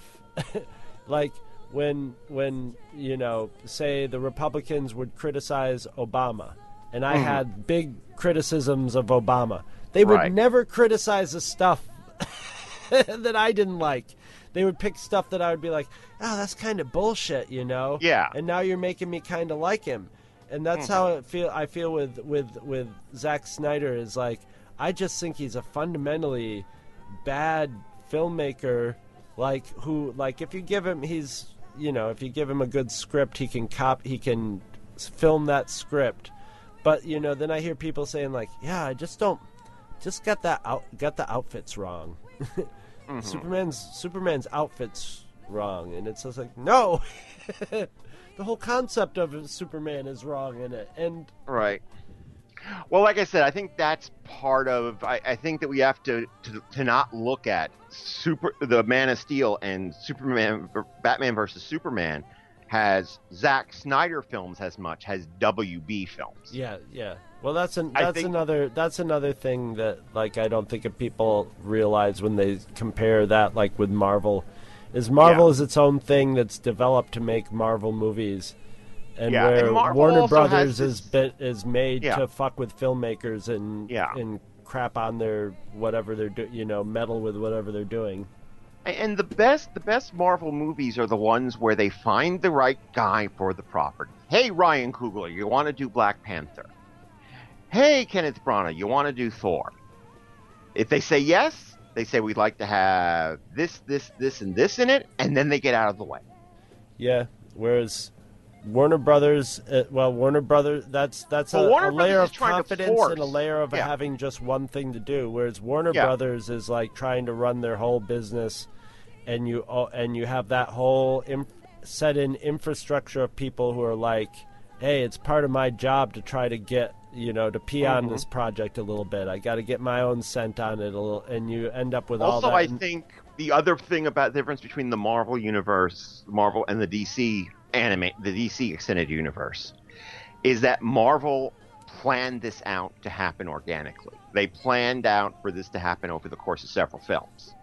like when when you know say the republicans would criticize obama and i mm-hmm. had big criticisms of obama they would right. never criticize the stuff that i didn't like they would pick stuff that i would be like oh that's kind of bullshit you know yeah and now you're making me kind of like him and that's mm-hmm. how it feel. I feel with with with Zack Snyder is like I just think he's a fundamentally bad filmmaker. Like who like if you give him he's you know if you give him a good script he can cop he can film that script. But you know then I hear people saying like yeah I just don't just got that out got the outfits wrong. mm-hmm. Superman's Superman's outfits wrong and it's just like no the whole concept of Superman is wrong in it. And right. Well, like I said, I think that's part of. I, I think that we have to, to, to not look at super the Man of Steel and Superman, Batman versus Superman, has Zack Snyder films as much as WB films. Yeah, yeah. Well, that's an, that's think, another that's another thing that like I don't think people realize when they compare that like with Marvel is Marvel yeah. is its own thing that's developed to make Marvel movies, and yeah, where and Warner Brothers is is made yeah. to fuck with filmmakers and and crap on their whatever they're do, you know meddle with whatever they're doing. And the best the best Marvel movies are the ones where they find the right guy for the property. Hey Ryan Coogler, you want to do Black Panther? "Hey, Kenneth Branagh, you want to do Thor?" If they say yes, they say we'd like to have this, this, this, and this in it, and then they get out of the way. Yeah. Whereas Warner Brothers, uh, well, Warner Brothers, that's that's Well, a, a layer of is trying to confidence and a layer of Yeah. having just one thing to do. Whereas Warner Yeah. Brothers is like trying to run their whole business, and you uh, and you have that whole inf- set in infrastructure of people who are like, hey, it's part of my job to try to get you know to pee Mm-hmm. on this project a little bit. I got to get my own scent on it a little, and you end up with Also, all Also, I think the other thing about the difference between the Marvel universe, Marvel, and the DC anime, the DC extended universe, is that Marvel planned this out to happen organically. They planned out for this to happen over the course of several films,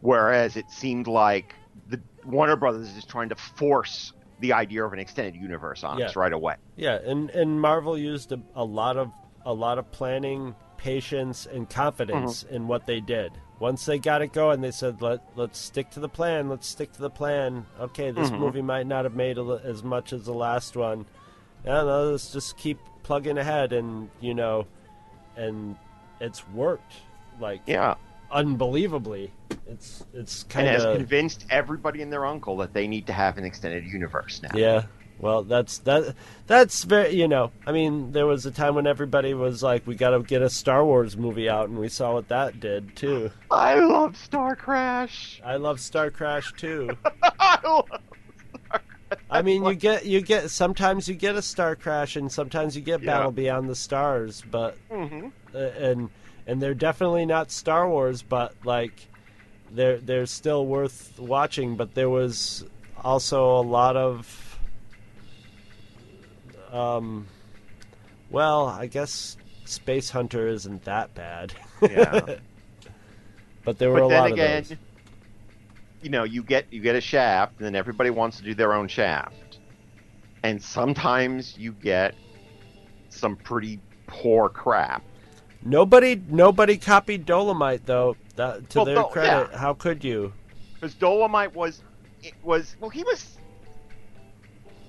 whereas it seemed like the Warner Brothers is trying to force the idea of an extended universe on us right away. Yeah, and and Marvel used a, a lot of a lot of planning, patience, and confidence Mm-hmm. in what they did. Once they got it going, they said, "Let let's stick to the plan. Let's stick to the plan." Okay, this Mm-hmm. movie might not have made a, as much as the last one. Yeah, no, let's just keep plugging ahead, and you know, and it's worked like Yeah. unbelievably. It's it's And kind has of convinced everybody and their uncle that they need to have an extended universe now. Yeah. Well, that's that. That's very. You know, I mean, there was a time when everybody was like, "We got to get a Star Wars movie out," and we saw what that did too. I love Star Crash. I love Star Crash too. I love I mean, you get you get sometimes you get a Star Crash, and sometimes you get Yeah. Battle Beyond the Stars, but Mhm. uh, and and they're definitely not Star Wars, but like they're they're still worth watching. But there was also a lot of um, well, I guess Space Hunter isn't that bad, Yeah. but there were but a lot again, of those. you know, you get you get a shaft, and then everybody wants to do their own shaft, and sometimes you get some pretty poor crap. Nobody nobody copied Dolemite though. That, to Well, their credit, yeah. how could you? Because Dolemite was, it was well, he was,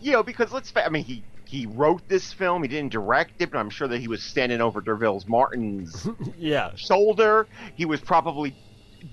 you know, because let's, I mean, he he wrote this film, he didn't direct it, but I'm sure that he was standing over D'Urville's Martin's Yeah, shoulder. He was probably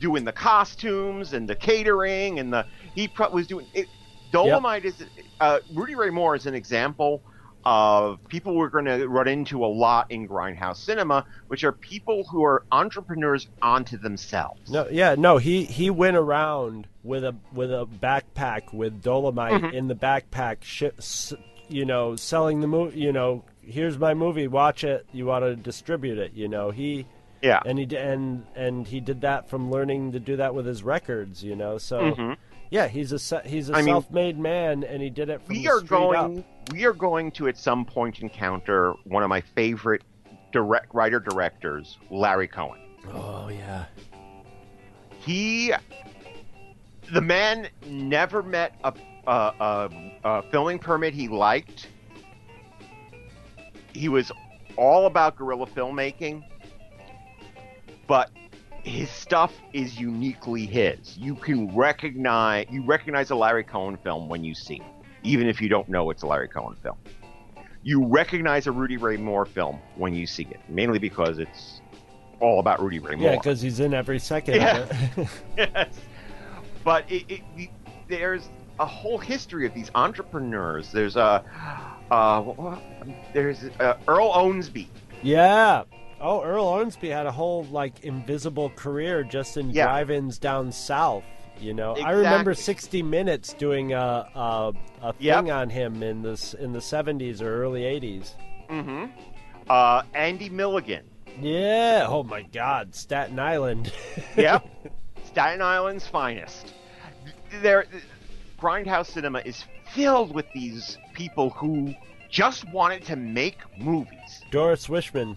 doing the costumes and the catering and the he pro- was doing it. Dolemite is uh, Rudy Ray Moore is an example of people we're going to run into a lot in grindhouse cinema, which are people who are entrepreneurs onto themselves. No, yeah, no. He he went around with a with a backpack with dolemite Mm-hmm. in the backpack, sh- s- you know, selling the movie. You know, here's my movie, watch it. You want to distribute it. You know, he Yeah, and he and and he did that from learning to do that with his records. You know, so Mhm. Yeah, he's a he's a I self-made man, and he did it from we the are going. up. We are going to at some point encounter one of my favorite direct writer directors, Larry Cohen. Oh yeah, he the man never met a, a, a, a filming permit he liked he was all about guerrilla filmmaking but his stuff is uniquely his you can recognize you recognize a larry cohen film when you see it even if you don't know it's a larry cohen film you recognize a rudy ray moore film when you see it mainly because it's all about rudy ray moore yeah, because he's in every second Yeah. of it. yes. But it, it, the- there's a whole history of these entrepreneurs. There's a uh, there's uh, Earl Owensby. Yeah. Oh, Earl Owensby had a whole like invisible career just in Yeah. drive-ins down south. You know, I remember 60 Minutes doing a a, a Yep. thing on him in this in the 70s or early 80s. Mm-hmm. Uh, Andy Milligan. Yeah. Oh my God, Staten Island. Yep. Staten Island's finest. There, Grindhouse Cinema is filled with these people who just wanted to make movies. Doris Wishman.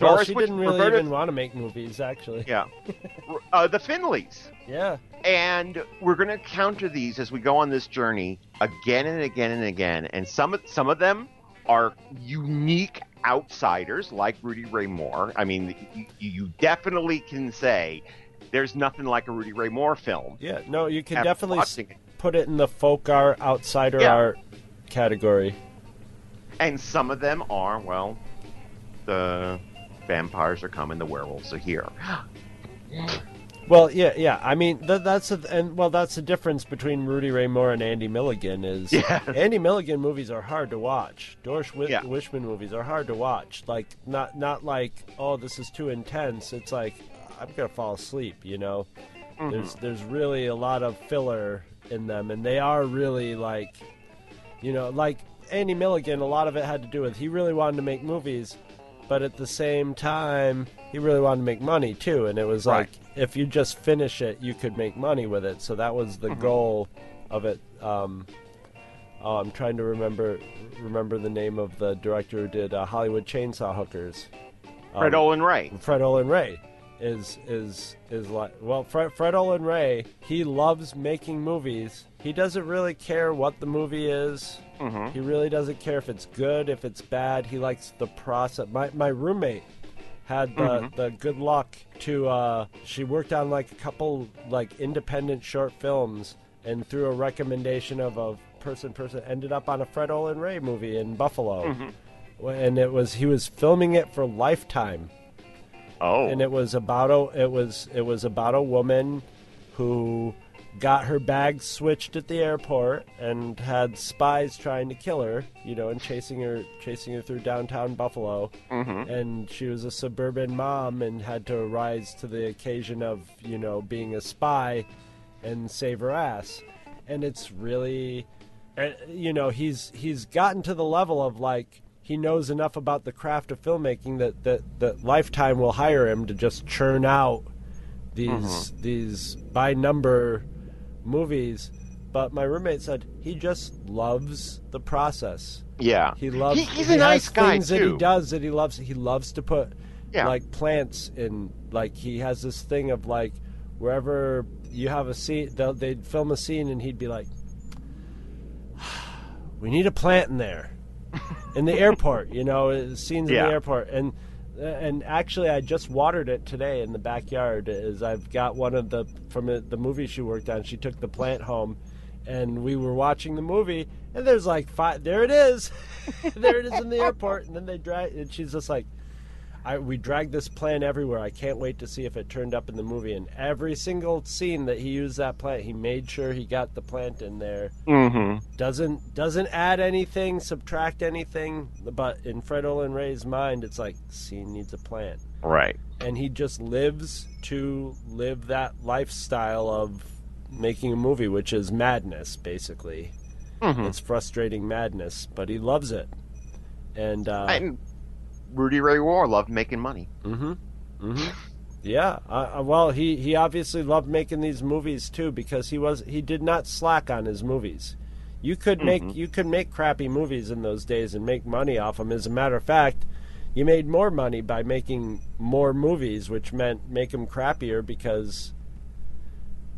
Well, Doris she didn't really Roberta- even want to make movies, actually. Yeah. uh, the Findlays. Yeah. and we're going to counter these as we go on this journey again and again and again and some of some of them are unique outsiders like Rudy Ray Moore I mean you, you definitely can say there's nothing like a Rudy Ray Moore film Yeah. No, you can definitely it. put it in the folk art, outsider Yeah. art category. and some of them are well the vampires are coming, the werewolves are here. Well, yeah, yeah. I mean, th- that's a, and well, that's the difference between Rudy Ray Moore and Andy Milligan. Is Yeah. Andy Milligan movies are hard to watch. Doris Wi- Yeah. Wishman movies are hard to watch. Like not not like oh this is too intense. It's like I'm gonna fall asleep. You know, mm-hmm. there's there's really a lot of filler in them, and they are really like, you know, like Andy Milligan. A lot of it had to do with he really wanted to make movies, but at the same time he really wanted to make money too and it was Right. like if you just finish it you could make money with it. So that was the goal of it. Um, oh, i'm trying to remember remember the name of the director who did uh, hollywood chainsaw hookers. Um, Fred Olen Ray. Fred Olen Ray is is is like well Fred, Fred Olen Ray he loves making movies. He doesn't really care what the movie is. Mm-hmm. he really doesn't care if it's good if it's bad. He likes the process. My my roommate had the, Mhm. the good luck to uh, she worked on like a couple like independent short films and through a recommendation of a person person ended up on a Fred Olen Ray movie in Buffalo. And it was he was filming it for Lifetime Oh. and it was about a it was it was about a woman who got her bag switched at the airport and had spies trying to kill her, you know, and chasing her chasing her through downtown Buffalo. Mhm. And she was a suburban mom and had to rise to the occasion of, you know, being a spy and save her ass. And it's really uh, you know, he's he's gotten to the level of like he knows enough about the craft of filmmaking that that, that Lifetime will hire him to just churn out these mm-hmm. these by number movies. But my roommate said he just loves the process. yeah. He loves. He- he's he a nice guy things that he does that he loves. He loves to put Yeah. like plants in. Like he has this thing of like wherever you have a scene, they'd film a scene and he'd be like, "We need a plant in there." In the airport, you know, uh, scenes in the airport, and uh, and actually, I just watered it today in the backyard. Is I've got one of the from the movie she worked on. She took the plant home, and we were watching the movie, and there's like five. There it is, there it is in the airport, and then they drag, and she's just like. I, we dragged this plant everywhere. I can't wait to see if it turned up in the movie. And every single scene that he used that plant, he made sure he got the plant in there Mm-hmm. doesn't doesn't add anything, subtract anything. But in Fred Olen Ray's mind, it's like scene needs a plant, Right. and he just lives to live that lifestyle of making a movie, which is madness, basically. Mhm. It's frustrating madness, but he loves it. And uh, And Rudy Ray Moore loved making money. Mm-hmm. Mm-hmm. Yeah. Uh, uh, well, he he obviously loved making these movies too because he was he did not slack on his movies. You could make you could make crappy movies in those days and make money off them. As a matter of fact, you made more money by making more movies, which meant make them crappier because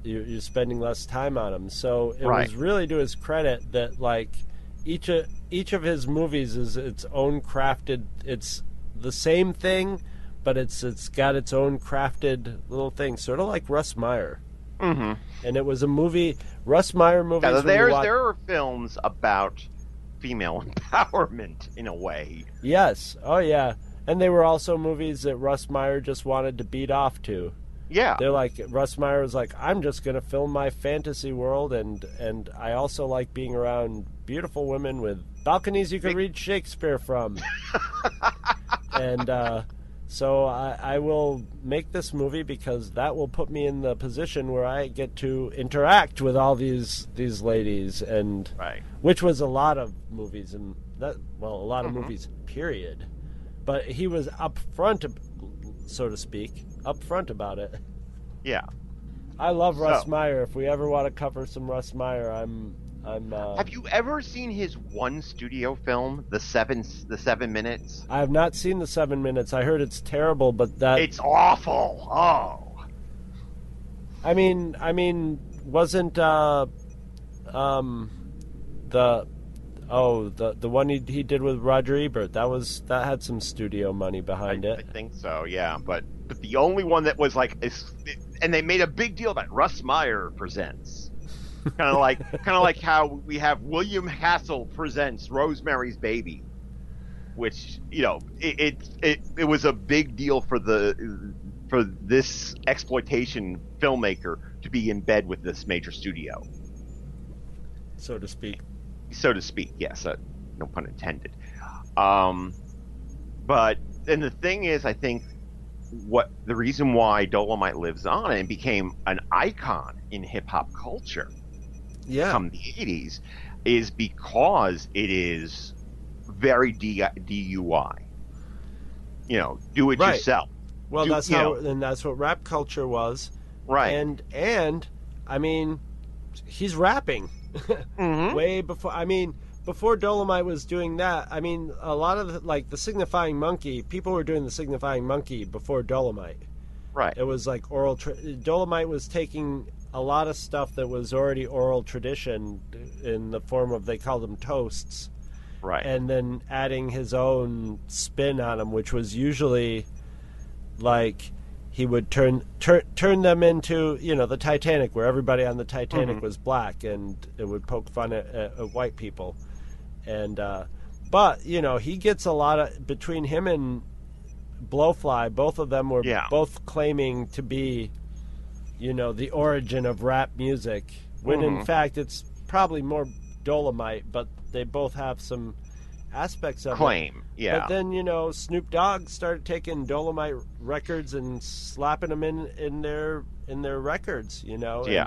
you're, you're spending less time on them. So it Right. was really to his credit that like each of each of his movies is its own crafted. It's the same thing, but it's it's got its own crafted little thing, sort of like Russ Meyer. Mm-hmm. And it was a movie. Russ Meyer movies. Yeah, when there's watch- there are films about female empowerment in a way. Yes. Oh yeah. And they were also movies that Russ Meyer just wanted to beat off to. Yeah. They're like Russ Meyer was like, I'm just gonna film my fantasy world, and and I also like being around beautiful women with balconies you can read Shakespeare from. and uh, so I, I will make this movie because that will put me in the position where I get to interact with all these these ladies, and Right. which was a lot of movies and that well a lot of Mm-hmm. movies period. But he was upfront, so to speak, upfront about it. Yeah. I love Russ So- Meyer. If we ever want to cover some Russ Meyer, I'm I'm. Uh, Have you ever seen his one studio film, the seven the seven minutes? I have not seen the seven minutes. I heard it's terrible, but that It's awful. Oh. I mean, I mean, wasn't uh, um, the oh the the one he he did with Roger Ebert that was that had some studio money behind I, it. I think so. Yeah, but but the only one that was like, is, and they made a big deal about Russ Meyer presents. Kind of like kind of like how we have William Castle presents Rosemary's Baby. which you know it, it it it was a big deal for the for this exploitation filmmaker to be in bed with this major studio, so to speak. so to speak. Yes, uh, no pun intended. Um, but and the thing is, I think what the reason why Dolemite lives on and became an icon in hip hop culture Yeah. come the 80s is because it is very DIY. You know, do it Right. yourself. well, do- that's you how, know. and that's what rap culture was. Right. And and I mean, he's rapping Mhm. way before. I mean, before Dolemite was doing that. I mean, a lot of the, like the signifying monkey. People were doing the signifying monkey before Dolemite. right. It was like oral. Tra- Dolemite was taking a lot of stuff that was already oral tradition in the form of they called them toasts, right. and then adding his own spin on them, which was usually like he would turn turn turn them into you know the Titanic, where everybody on the Titanic Mhm. was black, and it would poke fun at, at, at white people, and uh, but you know he gets a lot of between him and Blowfly, both of them were Yeah. both claiming to be, you know, the origin of rap music. When in Mhm. fact it's probably more Dolemite, but they both have some aspects of it. Claim. Yeah. But then you know Snoop Dogg started taking Dolemite records and slapping them in in their in their records, you know. Yeah.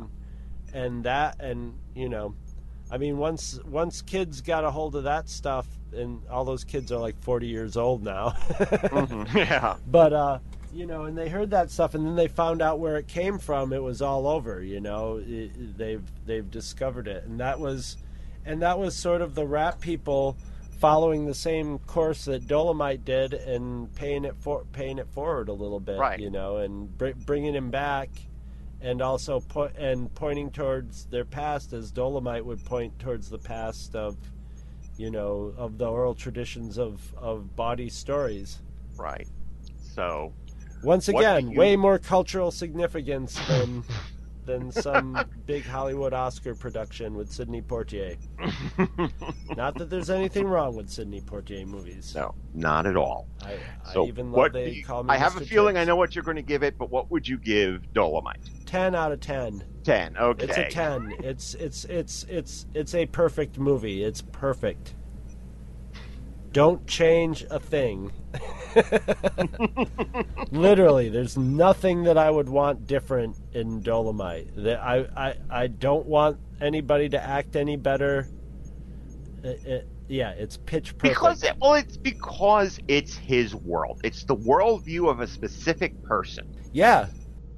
And, and that and you know, I mean once once kids got a hold of that stuff, and all those kids are like forty years old now. Mhm. Yeah. But uh, you know, and they heard that stuff, and then they found out where it came from. It was all over. You know, it, they've they've discovered it, and that was, and that was sort of the rap people following the same course that Dolemite did, and paying it for paying it forward a little bit. Right. You know, and br- bringing him back. And also, po- and pointing towards their past, as Dolemite would point towards the past of, you know, of the oral traditions of, of body stories. Right. So. Once again, you- way more cultural significance than than some big Hollywood Oscar production with Sidney Poitier. Not that there's anything wrong with Sidney Poitier movies. no, not at all. I, So I even what? they you- call me. I have a Mr. feeling I know what you're going to give it, but what would you give Dolemite? Ten out of ten. Ten. Okay. It's a ten. It's it's it's it's it's a perfect movie. It's perfect. Don't change a thing. Literally, there's nothing that I would want different in Dolemite. That I, I, I don't want anybody to act any better. It- it- yeah, it's pitch perfect. Because it, well, it's because it's his world. It's the worldview of a specific person. yeah,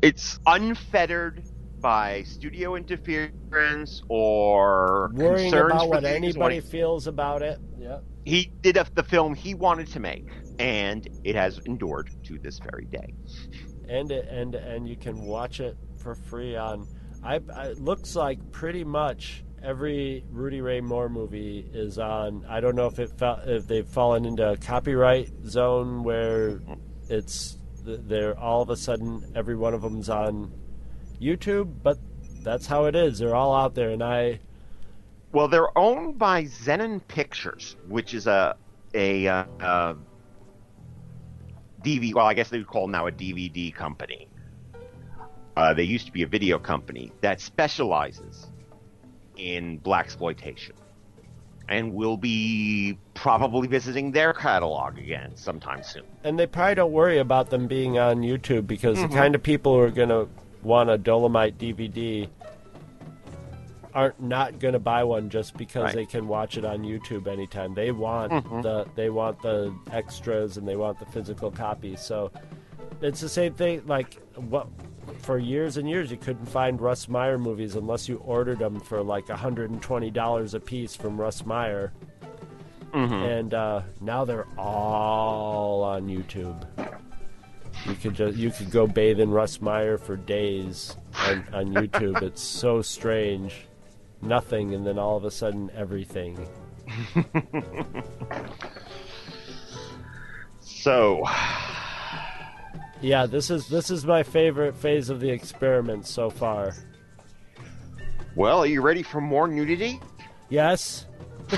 It's unfettered by studio interference or worrying concerns about what anybody feels about it. Yeah. He did a, the film he wanted to make, and it has endured to this very day. and and and you can watch it for free on. I, I it looks like pretty much every Rudy Ray Moore movie is on. I don't know if it fell, if they've fallen into a copyright zone where it's they're all of a sudden every one of them's on YouTube, but that's how it is. They're all out there, and I Well, they're owned by Xenon Pictures, which is a a uh, uh, DVD. Well, I guess they would call now a DVD company. Uh, they used to be a video company that specializes in black exploitation, and we'll be probably visiting their catalog again sometime soon. and they probably don't worry about them being on YouTube because Mm-hmm. the kind of people who are going to want a Dolemite DVD aren't not going to buy one just because Right. they can watch it on YouTube anytime. They want Mhm. the they want the extras and they want the physical copy. So it's the same thing. Like what for years and years you couldn't find Russ Meyer movies unless you ordered them for like hundred and twenty dollars a piece from Russ Meyer Mm-hmm. and uh, now they're all on YouTube. You could just you could go bathe in Russ Meyer for days on, on YouTube. it's so strange. Nothing, and then all of a sudden everything. So, Yeah, this is this is my favorite phase of the experiment so far. well, are you ready for more nudity? Yes,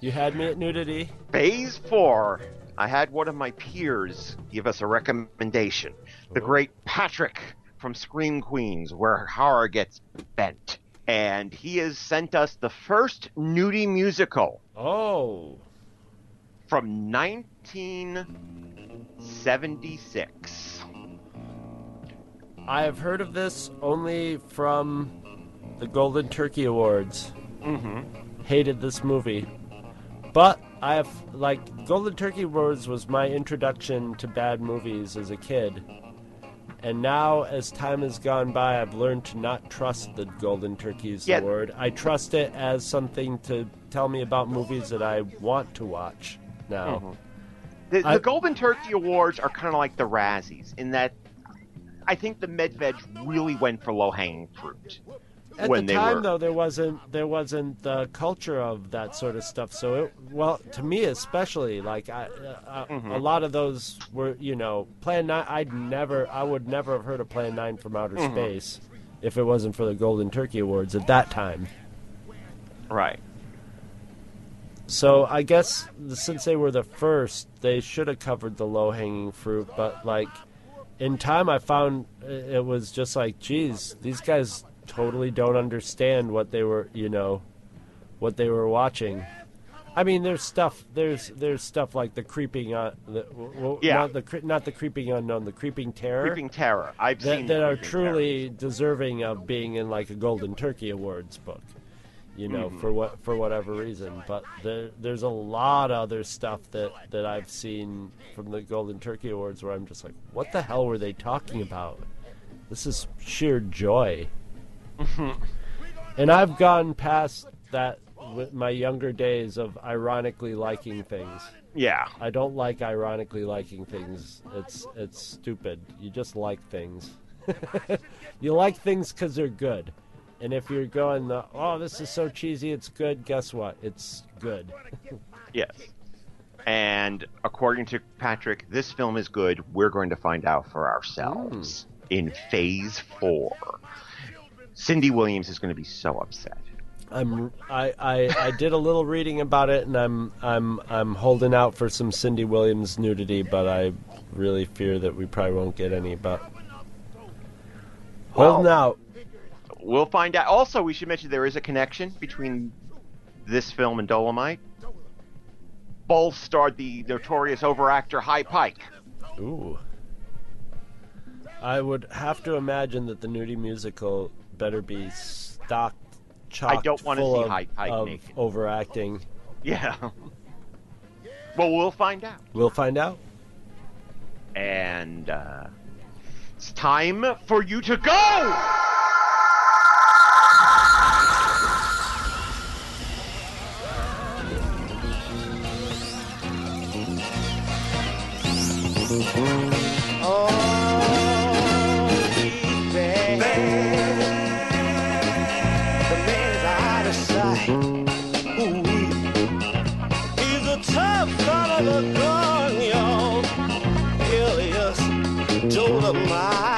You had me at nudity. Phase four. I had one of my peers give us a recommendation. The oh. great Patrick from Scream Queens, where horror gets bent. And he has sent us the first nudie musical Oh. from 1976. I have heard of this only from the Golden Turkey Awards. Mm-hmm. Hated this movie. But I have, like, Golden Turkey Awards was my introduction to bad movies as a kid. And now, as time has gone by, I've learned to not trust the Golden Turkeys Yeah. Award. I trust it as something to tell me about movies that I want to watch now. Mm-hmm. The, the I- Golden Turkey Awards are kind of like the Razzies in that I think the Medved really went for low hanging fruit. At when the time, were. though, there wasn't there wasn't the culture of that sort of stuff. So, it, well, to me especially, like I, uh, Mm-hmm. a lot of those were, you know, Plan Nine. I'd never, I would never have heard of Plan Nine from Outer Mm-hmm. Space if it wasn't for the Golden Turkey Awards at that time. Right. So I guess since they were the first, they should have covered the low hanging fruit. But like in time, I found uh, it was just like, geez, these guys totally don't understand what they were, you know, what they were watching. I mean, there's stuff. There's there's stuff like the creeping on the w- w- Yeah. not the not the creeping unknown, the creeping terror Creeping Terror. I've that, seen that are Terror. truly deserving of being in like a Golden Turkey Awards book. You know, Mm-hmm. for what for whatever reason. But there, there's a lot of other stuff that that I've seen from the Golden Turkey Awards where I'm just like, what the hell were they talking about? This is sheer joy. and I've gone past that with my younger days of ironically liking things. Yeah. I don't like ironically liking things. It's it's stupid. You just like things. you like things because they're good. And if you're going the oh this is so cheesy it's good, guess what? It's good. Yes. And according to Patrick, this film is good. We're going to find out for ourselves hmm. in phase four. Cindy Williams is going to be so upset. I'm I, I, I did a little reading about it and I'm I'm I'm holding out for some Cindy Williams nudity, but I really fear that we probably won't get any. But Well- holding out. We'll find out. Also, we should mention there is a connection between this film and Dolemite. Both starred the notorious overactor Hy Pyke. Ooh. I would have to imagine that the nudie musical better be stocked, chocked I don't wanna full see of, Hy Pyke of naked. overacting. Yeah. well, we'll find out. We'll find out. And uh, it's time for you to go! He's Dolemite. I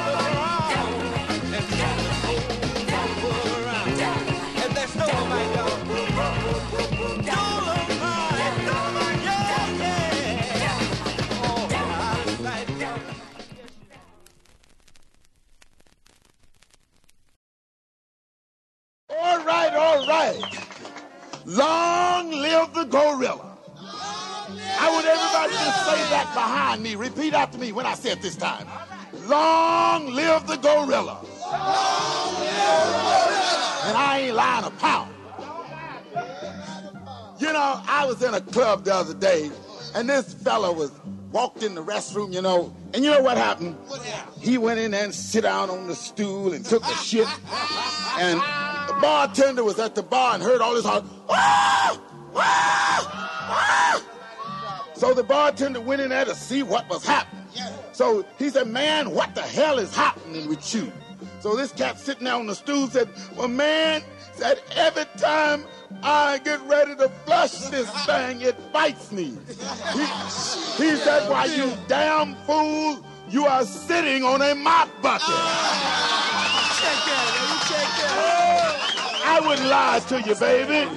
Right, all right. Long live the gorilla. I want everybody to say that behind me. Repeat after me when I say it this time. Long live the gorilla. And I ain't lying a pound. You know, I was in a club the other day, and this fella was walked in the restroom, you know, and you know what happened? He went in there and sit down on the stool and took a shit, and the bartender was at the bar and heard all this hard. "Ah! Ah! Ah!" So the bartender went in there to see what was happening. So he said, "Man, what the hell is happening with you?" So this cat sitting there on the stool said, "Well, man," said every time I get ready to flush this thing, it bites me. He, he said, "Why you damn fool? You are sitting on a mop bucket." I wouldn't lie to you, baby.